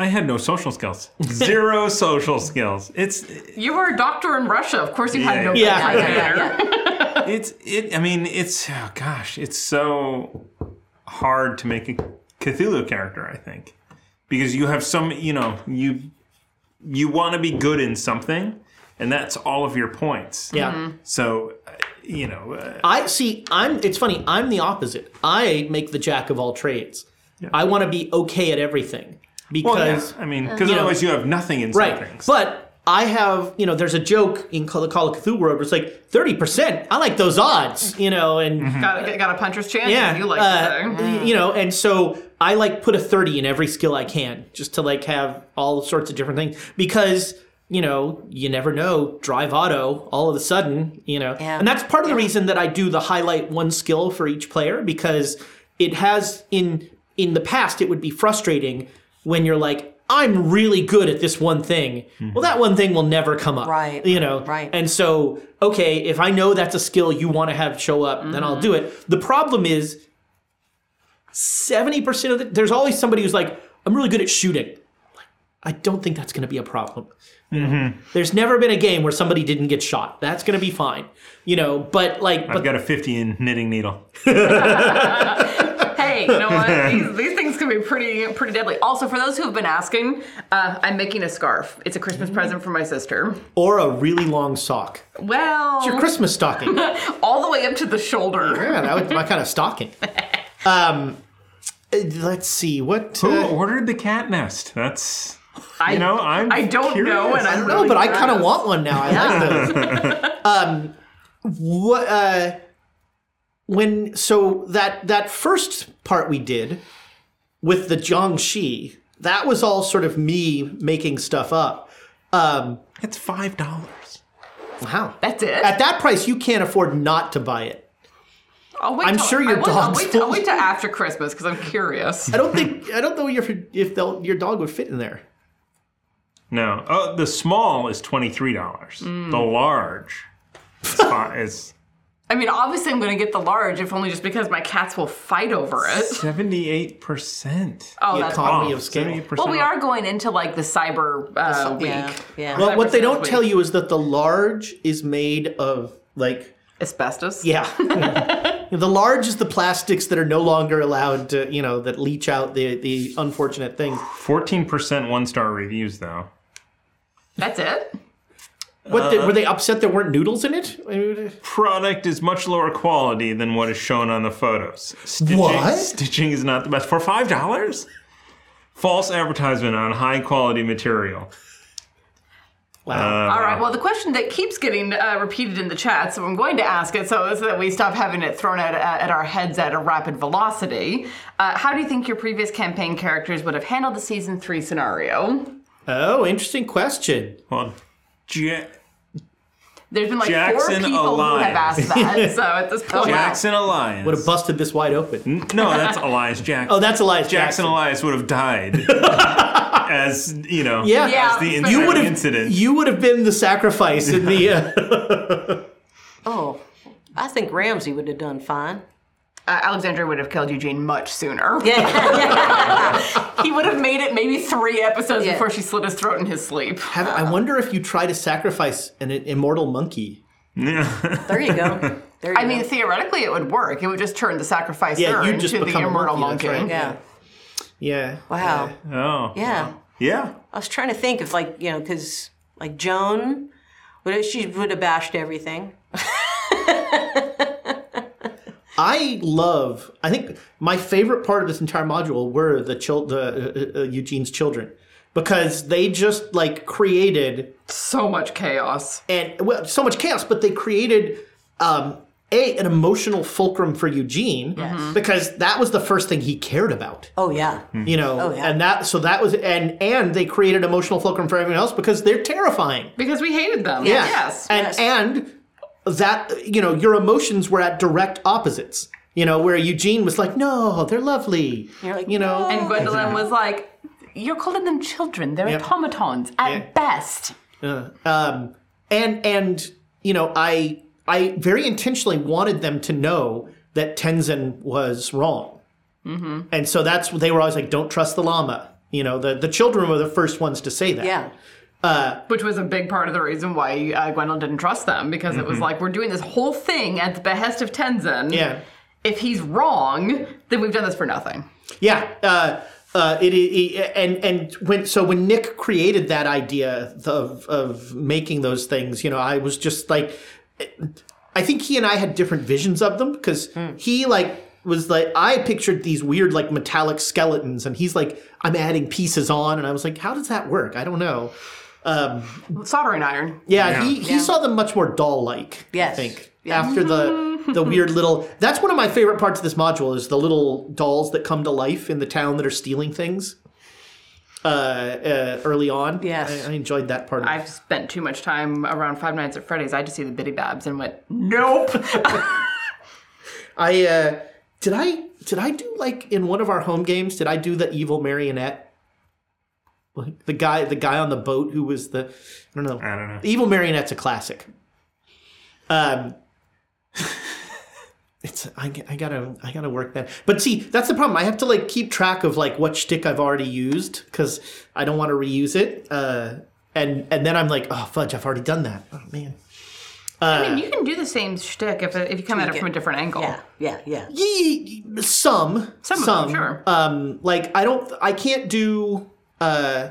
I had no social skills. Zero social skills. It's you were a doctor in Russia. Of course, you had no. Yeah. business Yeah, yeah, yeah. it's it. I mean, it's oh gosh, it's so hard to make a Cthulhu character. I think because you have some. You know, you you want to be good in something, and that's all of your points. Yeah. So, uh, you know, uh, I see. I'm. It's funny. I'm the opposite. I make the jack of all trades. I want to be okay at everything well, yeah, because I mean, uh, because You know, otherwise you have nothing in some right. things. But I have. You know, there's a joke in Call, the Call of Cthulhu where it's like thirty percent. I like those odds. You know, and mm-hmm. Got, got a puncher's chance. yeah, you like uh, to say. Eh? you know, and so I like put a thirty in every skill I can just to like have all sorts of different things because. You know, you never know. Drive auto, all of a sudden, you know, Yeah. and that's part of the reason that I do the highlight one skill for each player because it has in in the past it would be frustrating when you're like I'm really good at this one thing. Well, mm-hmm. that one thing will never come up, Right. You know, Right. And so, okay, if I know that's a skill you want to have show up, then I'll do mm-hmm. it. The problem is 70% of the there's always somebody who's like, I'm really good at shooting. I don't think that's going to be a problem. You know? There's never been a game where somebody didn't get shot. That's going to be fine. You know, but like, I've but got a 50 in knitting needle. Hey, you know what? these, these things can be pretty pretty deadly. Also, for those who have been asking, uh, I'm making a scarf. It's a Christmas present for my sister. or a really long sock. Well, it's Your Christmas stocking. all the way up to the shoulder. Yeah, that was my kind of stocking. Um, let's see what. Who Uh, ordered the cat nest? That's I you know I'm I don't curious. know, and I I'm don't know, really but I kind of want one now. I like those. um, what? Uh, when so that that first part we did with the Jiangxi, that was all sort of me making stuff up. Um, It's five dollars. wow. That's it. At that price, you can't afford not to buy it. I'll wait I'm till- sure your I will, dog's wait, till- I'll wait till after Christmas because I'm curious. I don't think I don't know if if your dog would fit in there. No. Oh, the small is twenty three dollars. Mm. The large is is I mean, obviously, I'm going to get the large, if only just because my cats will fight over it. seventy eight percent. Oh, The that's economy off, of scale. 70% Well, we are going into like the cyber uh, week. Yeah, yeah. Well, what they don't Cyber tell you is that the large is made of like Asbestos. Yeah. the large is the plastics that are no longer allowed to, you know, that leach out the the unfortunate things. Fourteen percent one star reviews though. That's it. What the, were they upset there weren't noodles in it? Product is much lower quality than what is shown on the photos. Stitching, What? Stitching is not the best for five dollars. False advertisement on high quality material. Wow. All right. Well, the question that keeps getting uh, repeated in the chat, so I'm going to ask it so, so that we stop having it thrown at, at our heads at a rapid velocity. Uh, how do you think your previous campaign characters would have handled the season three scenario? oh, interesting question. Well, Ja- There's been like Jackson four people who have asked that. so at this point, Jackson Elias. Would have busted this wide open. no, that's Elias Jackson. Oh, that's Elias Jackson Jackson. Elias would have died as you know. Yeah. Yeah. The You You would have incident. you would have been the sacrifice in the. Uh, Oh, I think Ramsey would have done fine. Uh, Alexandria would have killed Eugene much sooner. Yeah. He would have made it maybe three episodes Yeah. before she slit his throat in his sleep. have, I wonder if you try to sacrifice an immortal monkey. Yeah. there you go. There you I go. mean, theoretically, it would work. It would just turn the sacrificer Yeah, you'd into the immortal monkey, monkey. right. yeah. Yeah. Wow. oh. Yeah. Yeah. I was trying to think if, like, you know, because, like, Joan, would have, she would have bashed everything. I love. I think my favorite part of this entire module were the chil- the uh, uh, Eugene's children because they just like created So much chaos. and well, so much chaos, but they created um, a an emotional fulcrum for Eugene because that was the first thing he cared about. Oh, yeah. You know, Oh, yeah. and that so that was and and they created emotional fulcrum for everyone else because they're terrifying. Because we hated them. Yeah. Yes. And Yes. and that you know your emotions were at direct opposites. You know where Eugene was like, no, they're lovely. You're like, you know, And Gwendolyn was like, You're calling them children. They're Yep. automatons at Yeah. best. um, and and you know I I very intentionally wanted them to know that Tenzin was wrong, mm-hmm. and so that's they were always like, don't trust the lama. You know, the the children were the first ones to say that. Yeah. Which was a big part of the reason why uh, Gwendolyn didn't trust them because it was like, We're doing this whole thing at the behest of Tenzin. Yeah. If he's wrong, then we've done this for nothing. Yeah, uh, uh, it, it, and and when so when Nick created that idea of of making those things, you know, I was just like, I think he and I had different visions of them because he like was like I pictured these weird like metallic skeletons, and he's like, I'm adding pieces on, and I was like, how does that work? I don't know. Soldering iron. Yeah, he he saw them much more doll like. Yes. I think after the the weird little. That's one of my favorite parts of this module is the little dolls that come to life in the town that are stealing things. Uh, uh early on. Yes. I, I enjoyed that part. Of. I've spent too much time around Five Nights at Freddy's. I just see the Bitty Babs and went, Nope. I uh, did I did I do like in one of our home games? Did I do the evil marionette? Like the guy the guy on the boat who was the I don't know. I don't know. Evil marionette's a classic. Um, it's I, I gotta I gotta work that. But see, that's the problem. I have to like keep track of like what shtick I've already used because I don't want to reuse it. Uh, and and then I'm like, oh fudge, I've already done that. Oh man. I mean, you can do the same shtick if, if you come at it Tweak from a different angle. Yeah. Yeah. Yeah. Ye- some Some of them, sure. um like i don't i can't do uh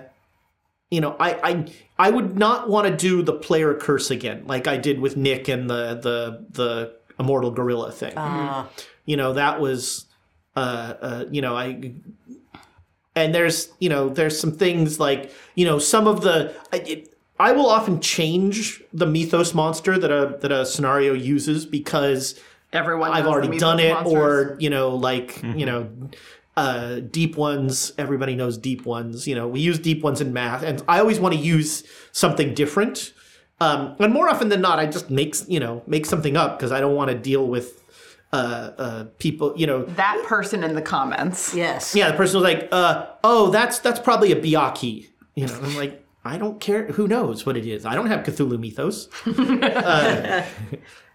you know i i i would not want to do the player curse again like i did with nick and the the the immortal gorilla thing. Uh, you know that was uh uh you know i and there's you know there's some things like you know some of the I- it, I will often change the mythos monster that a that a scenario uses because Everyone I've already done it, monsters. or you know, like you know, uh, deep ones. Everybody knows deep ones. You know, we use deep ones in math, and I always want to use something different. Um, and more often than not, I just make you know make something up because I don't want to deal with uh, uh, people. You know, that person in the comments. yes. yeah, the person was like, uh, "Oh, that's that's probably a Byakhee." You know, I'm like, I don't care. Who knows what it is? I don't have Cthulhu mythos. uh,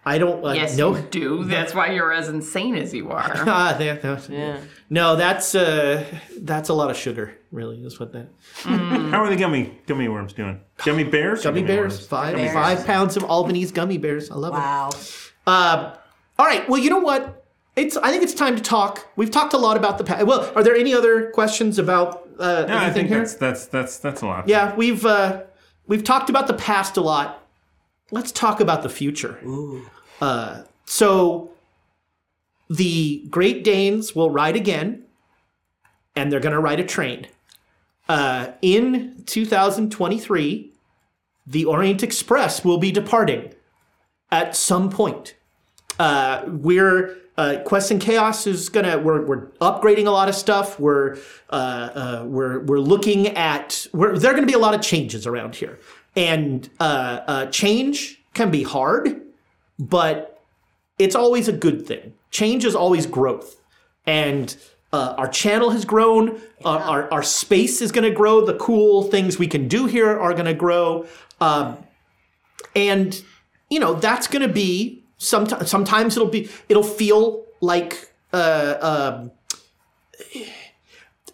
I don't. Uh, Yes, no. you do. That's why you're as insane as you are. Ah, there, no, no, that's uh, that's a lot of sugar. Really, is what that. How are the gummy gummy worms doing? Gummy bears? or Gummy bears, worms? five Bears. five pounds of Albanese gummy bears. I love Wow. it. Uh, all right. Well, you know what? It's. I think it's time to talk. We've talked a lot about the past. Well, are there any other questions about uh, No, I anything think here? that's that's that's that's a lot. Yeah, we've uh, we've talked about the past a lot. Let's talk about the future. Uh, so the Great Danes will ride again, and they're going to ride a train. Uh, in 2023, the Orient Express will be departing at some point. Uh, we're uh, Quest and Chaos is gonna we're, we're upgrading a lot of stuff. We're uh, uh, we're we're looking at we're, there are going to be a lot of changes around here, and uh, change can be hard, but it's always a good thing. Change is always growth, and uh, our channel has grown. Our, our our space is going to grow. The cool things we can do here are going to grow. Um, and you know that's going to be sometimes sometimes it'll be it'll feel like uh, um,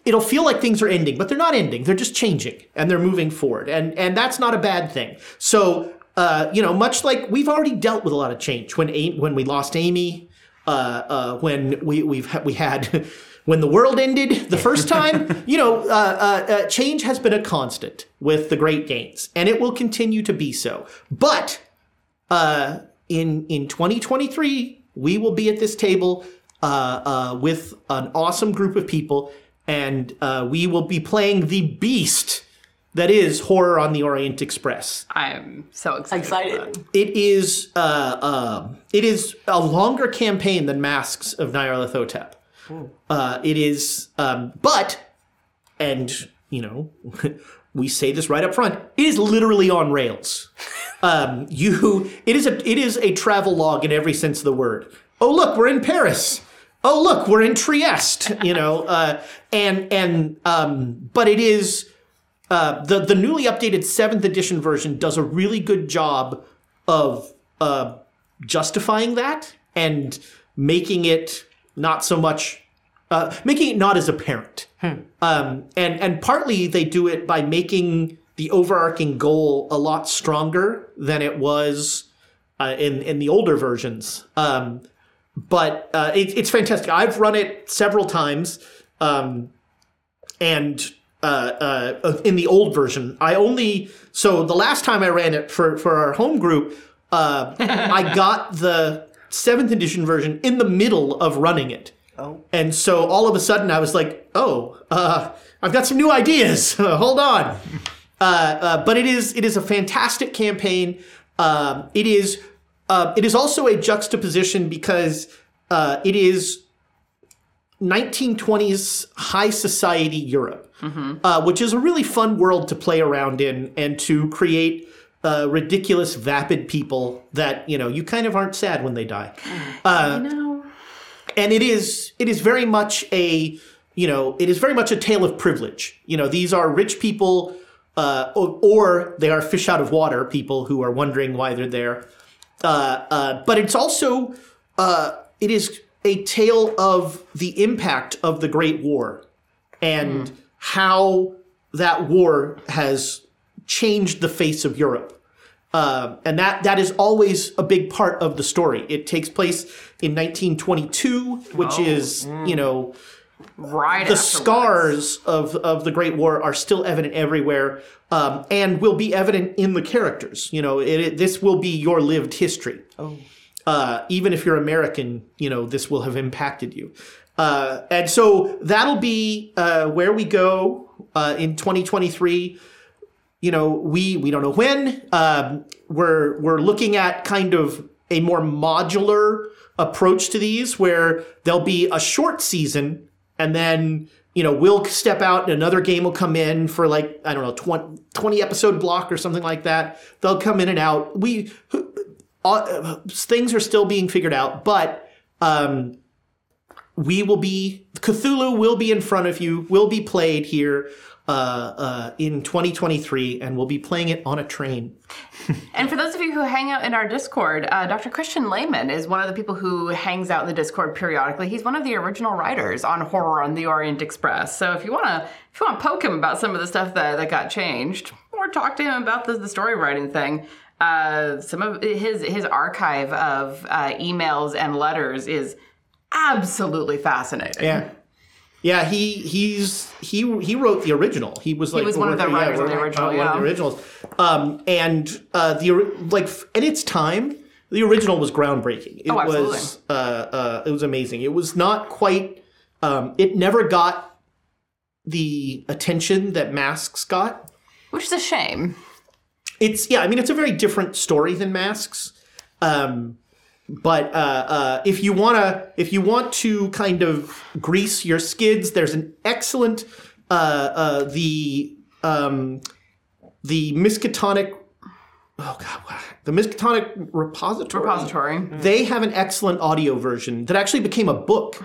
it'll feel like things are ending but they're not ending they're just changing and they're moving forward and and that's not a bad thing so uh, you know much like we've already dealt with a lot of change. When A- when we lost amy uh, uh, when we we've ha- we had when the world ended the first time you know uh, uh, uh, change has been a constant with the great Danes and it will continue to be so. But uh, in in 2023 we will be at this table uh, uh, with an awesome group of people and uh, we will be playing the beast that is horror on the orient express I'm so excited. Excited. it is uh, uh, it is a longer campaign than Masks of Nyarlathotep. Uh, it is, um, but, and you know, we say this right up front. It is literally on rails. Um, you, it is a it is a travel log in every sense of the word. Oh look, we're in Paris. Oh look, we're in Trieste. You know, uh, and and um, but it is uh, the the newly updated seventh edition version does a really good job of uh, justifying that and making it not so much uh, making it not as apparent. Um, and and partly they do it by making the overarching goal a lot stronger than it was uh, in in the older versions. Um, but uh, it, it's fantastic. I've run it several times. Um, and uh, uh, in the old version, I only so the last time I ran it for for our home group, uh, I got the seventh edition version in the middle of running it. Oh. And so all of a sudden I was like, oh, uh, I've got some new ideas. Hold on. Uh, uh, but it is it is a fantastic campaign. Um, it is uh, it is also a juxtaposition because uh, it is 1920s high society Europe, uh, which is a really fun world to play around in and to create uh, ridiculous, vapid people that you know you kind of aren't sad when they die. No. And it is it is very much a you know it is very much a tale of privilege. You know these are rich people, uh, or, or they are fish out of water people who are wondering why they're there. Uh, uh, but it's also uh, it is a tale of the impact of the Great War and how that war has changed the face of Europe. Uh, and that that is always a big part of the story. It takes place in 1922, which is you know Right. the afterwards. scars of, of the Great War are still evident everywhere, um, and will be evident in the characters. You know, it, it- this will be your lived history. Oh. Uh, even if you're American, you know, this will have impacted you. Uh, and so that'll be uh, where we go uh, in 2023 you know, we we don't know when. Um, we're we're looking at kind of a more modular approach to these, where there'll be a short season, and then you know we'll step out, and another game will come in for like I don't know 20, 20 episode block or something like that. They'll come in and out. We uh, things are still being figured out, but. Um, we will be Cthulhu will be in front of you, will be played here uh, uh, in 2023, and we'll be playing it on a train. And for those of you who hang out in our Discord, uh, Dr. Christian Lehmann is one of the people who hangs out in the Discord periodically. He's one of the original writers on horror on the Orient Express. So if you wanna if you wanna poke him about some of the stuff that, that got changed, or talk to him about the, the story writing thing, uh, some of his his archive of uh, emails and letters is absolutely fascinating. Yeah. Yeah, he he's he he wrote the original. He was like was one of the yeah, writers of the original, one of the originals. Um, and uh, the like at its time, the original was groundbreaking. It Oh, absolutely. was uh, uh, it was amazing. It was not quite. Um, it never got the attention that Masks got. Which is a shame. It's yeah. I mean, it's a very different story than Masks. Um, but uh, uh, if you wanna, if you want to kind of grease your skids, there's an excellent uh, uh, the um, the Miskatonic. Oh god, the Miskatonic repository. Repository. They have an excellent audio version that actually became a book.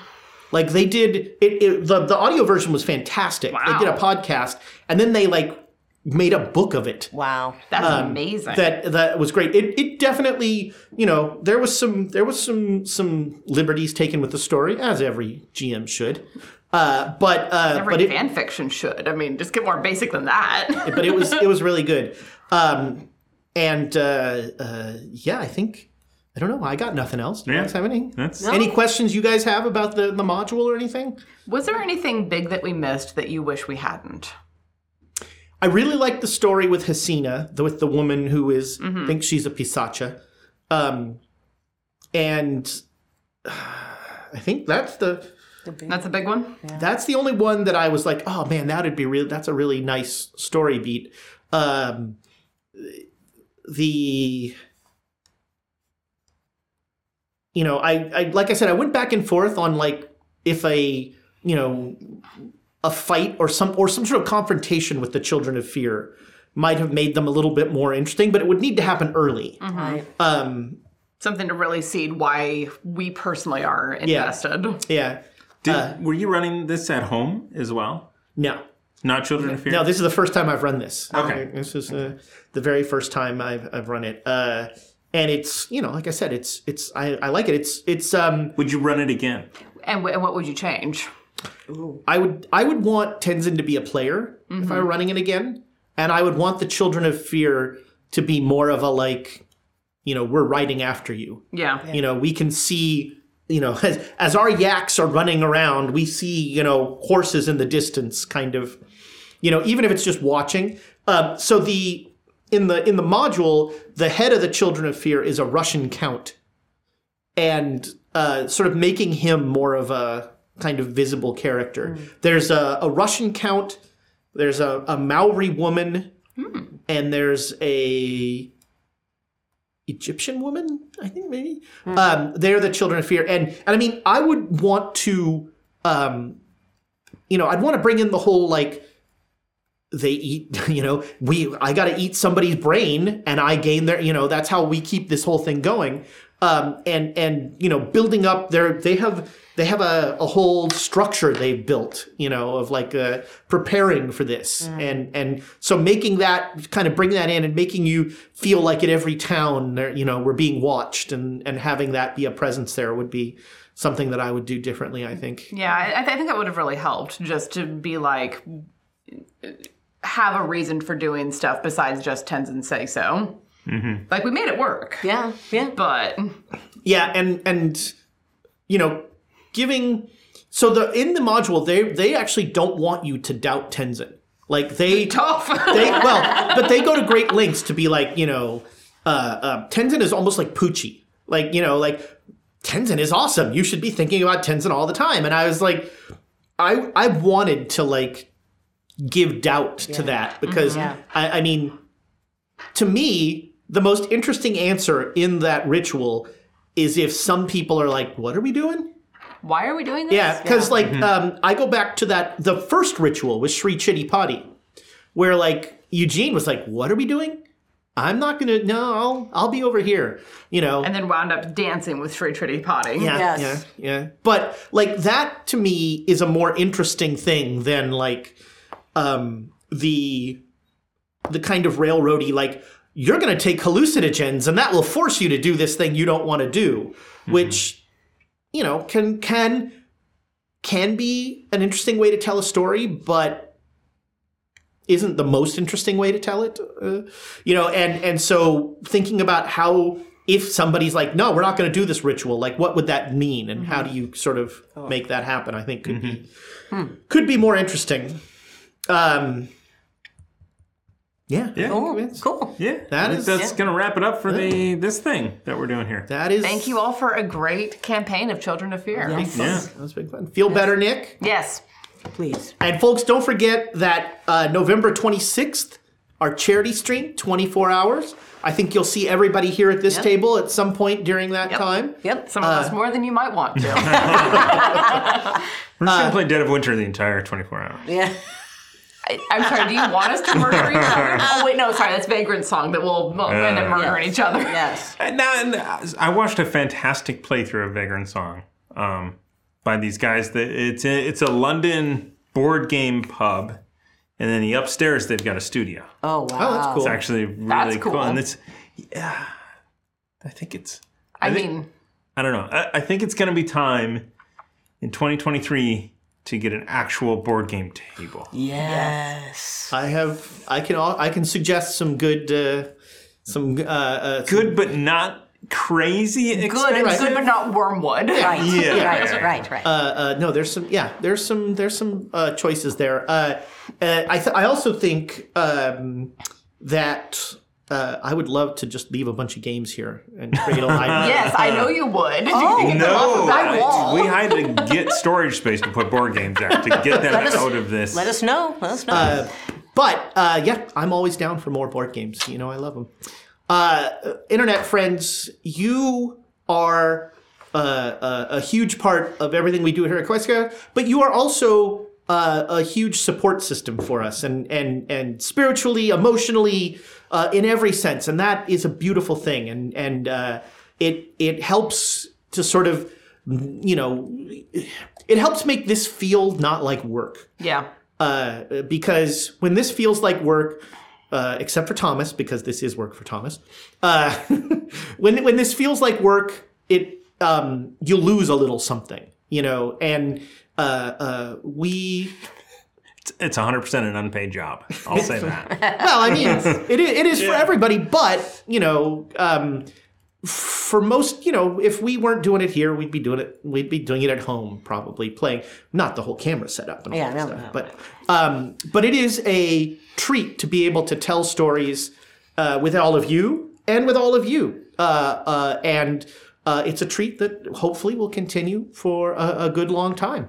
Like they did it, it the, the audio version was fantastic. They did a podcast and then they like made a book of it. Wow. That's amazing. Um, That that was great. It it definitely, you know, there was some there was some some liberties taken with the story as every GM should. Uh, but uh, Every but it, fan fiction should. I mean, just get more basic than that. but it was it was really good. Um, and uh, uh, yeah, I think I don't know. I got nothing else. Do you Yeah. guys have any? That's Any questions you guys have about the, the module or anything? Was there anything big that we missed that you wish we hadn't? I really like the story with Hasina, the, with the woman who is thinks she's a pisacha, um, and I think that's the That's a big one. that's the only one that I was like, oh man, that'd be real. That's a really nice story beat. Um, the you know, I, I like I said, I went back and forth on like if a you know a fight or some or some sort of confrontation with the children of fear might have made them a little bit more interesting, but it would need to happen early. Right. Um, Something to really seed why we personally are invested. yeah, Did, were you running this at home as well? no. Not Children of Fear? No, this is the first time I've run this. Okay. this is uh, the very first time I've I've run it, uh, and it's you know, like I said, it's it's I, I like it. It's it's um Would you run it again? And, wh- and what would you change? I would I would want Tenzin to be a player if I were running it again, and I would want the Children of Fear to be more of a like, you know, we're riding after you. Yeah. You know, we can see. You know, as, as our yaks are running around, we see you know horses in the distance, kind of. You know, even if it's just watching. Um, so the in the in the module, the head of the Children of Fear is a Russian count, and uh, sort of making him more of a kind of visible character. There's a, a Russian count, there's a, a Maori woman, and there's a Egyptian woman, I think maybe. Um, they're the Children of Fear, and and I mean, I would want to, um, you know, I'd want to bring in the whole like they eat you know we i got to eat somebody's brain and i gain their you know that's how we keep this whole thing going. Um and and you know building up their they have they have a, a whole structure they've built you know of like uh, preparing for this and and so making that kind of bring that in and making you feel like at every town there you know we're being watched and and having that be a presence there would be something that i would do differently i think Yeah, I, I th- I think that would have really helped just to be like, have a reason for doing stuff besides just Tenzin say so. Like we made it work, Yeah. Yeah. but Yeah, and and you know, giving so the in the module they they actually don't want you to doubt Tenzin. Like they tough. they well, but they go to great lengths to be like you know, uh, uh, Tenzin is almost like Poochie. Like you know, like Tenzin is awesome. You should be thinking about Tenzin all the time. And I was like, I I wanted to like give doubt to that because Yeah. I, I mean, to me, the most interesting answer in that ritual is if some people are like, "What are we doing?" Why are we doing this? Yeah, because like um, I go back to that the first ritual with Sri Chitty Potty, where like Eugene was like, "What are we doing?" I'm not gonna. No, I'll I'll be over here. You know. And then wound up dancing with Shri Tritty Potty. yeah, Yes. yeah, yeah. But like that to me is a more interesting thing than like um, the the kind of railroady like you're going to take hallucinogens and that will force you to do this thing you don't want to do, which you know can can can be an interesting way to tell a story, but isn't the most interesting way to tell it. Uh, you know, and and so thinking about how if somebody's like, no, we're not going to do this ritual, like what would that mean, and how do you sort of make that happen? I think could be could be more interesting. Um, yeah, Yeah. Cool. Cool. Yeah, That I think is- that's gonna wrap it up for the this thing that we're doing here. that is. Thank you all for a great campaign of Children of Fear. Yes. Yeah. That was big fun. Feel better, Nick. Yes. Please. And folks, don't forget that uh, November 26th, our charity stream, 24 hours. I think you'll see everybody here at this table at some point during that time. Yep. Some of us more than you might want to. We're just gonna play Dead of Winter the entire 24 hours. Yeah. I, I'm sorry. Do you want us to murder each other? Oh wait, no. Sorry, that's Vagrantsong that we'll, we'll end up murdering each other. Yes. And now, and I watched a fantastic playthrough of Vagrantsong um, by these guys. That it's a, it's a London board game pub, and then the upstairs they've got a studio. Oh wow. Oh, that's cool. It's actually really That's cool. cool. and it's yeah. I think it's. I think- mean, I don't know. I, I think it's going to be time in 2023 to get an actual board game table. Yes. I have. I can. al- I can suggest some good. Uh, some uh, uh, some- Good, but not crazy good, expensive. good, but not Wyrmwood. Right. Yeah. Right. Right. Right. Uh, uh, no, there's some. Yeah, there's some. There's some uh, choices there. Uh, uh, I. Th- I also think um, that uh, I would love to just leave a bunch of games here and create a library. Yes, I know you would. Oh, No, that I- wall. we had to get storage space to put board games out to get them us- out of this. Let us know. Let us know. Uh, But uh, yeah, I'm always down for more board games. You know, I love them. Uh, internet friends, you are uh, a, a huge part of everything we do here at Questka, but you are also uh, a huge support system for us, and and and spiritually, emotionally, uh, in every sense, and that is a beautiful thing, and and uh, it it helps to sort of you know it helps make this feel not like work Yeah. uh, because when this feels like work, uh, except for Thomas, because this is work for Thomas, uh, when when this feels like work, it um, you lose a little something, you know, and uh, uh, we. It's 100% an unpaid job. I'll say that. Well, I mean, it is, it is for everybody, but you know, um, for most, you know, if we weren't doing it here, we'd be doing it. We'd be doing it at home, probably playing not the whole camera setup and all Yeah, that no, stuff, no, but um, but it is a treat to be able to tell stories uh, with all of you and with all of you, uh, uh, and uh, it's a treat that hopefully will continue for a, a good long time.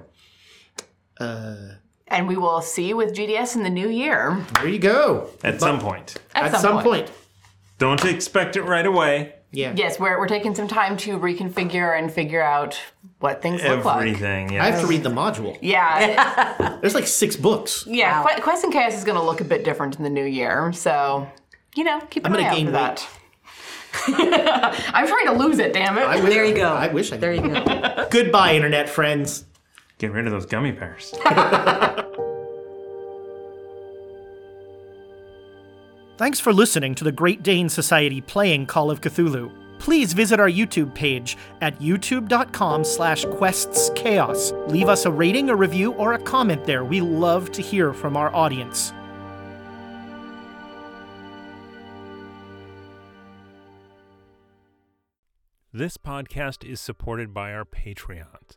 And we will see you with GDS in the new year. There you go. At some point. At, At some point. Don't expect it right away. Yeah. Yes, we're, we're taking some time to reconfigure and figure out what things look like. Everything. Yeah. I have to read the module. Yeah, There's like six books. yeah. Que- Quest and Chaos is going to look a bit different in the new year, so you know, keep an I'm eye gonna out gain for that. I'm trying to lose it, damn it. I wish- there you go. I wish I There you go. Goodbye, internet friends. Get rid of those gummy bears. Thanks for listening to the Great Dane Society playing Call of Cthulhu. Please visit our YouTube page at youtube.com slash questschaos. Leave us a rating, a review, or a comment there. We love to hear from our audience. This podcast is supported by our Patreons,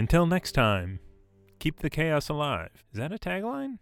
Until next time, keep the chaos alive. Is that a tagline?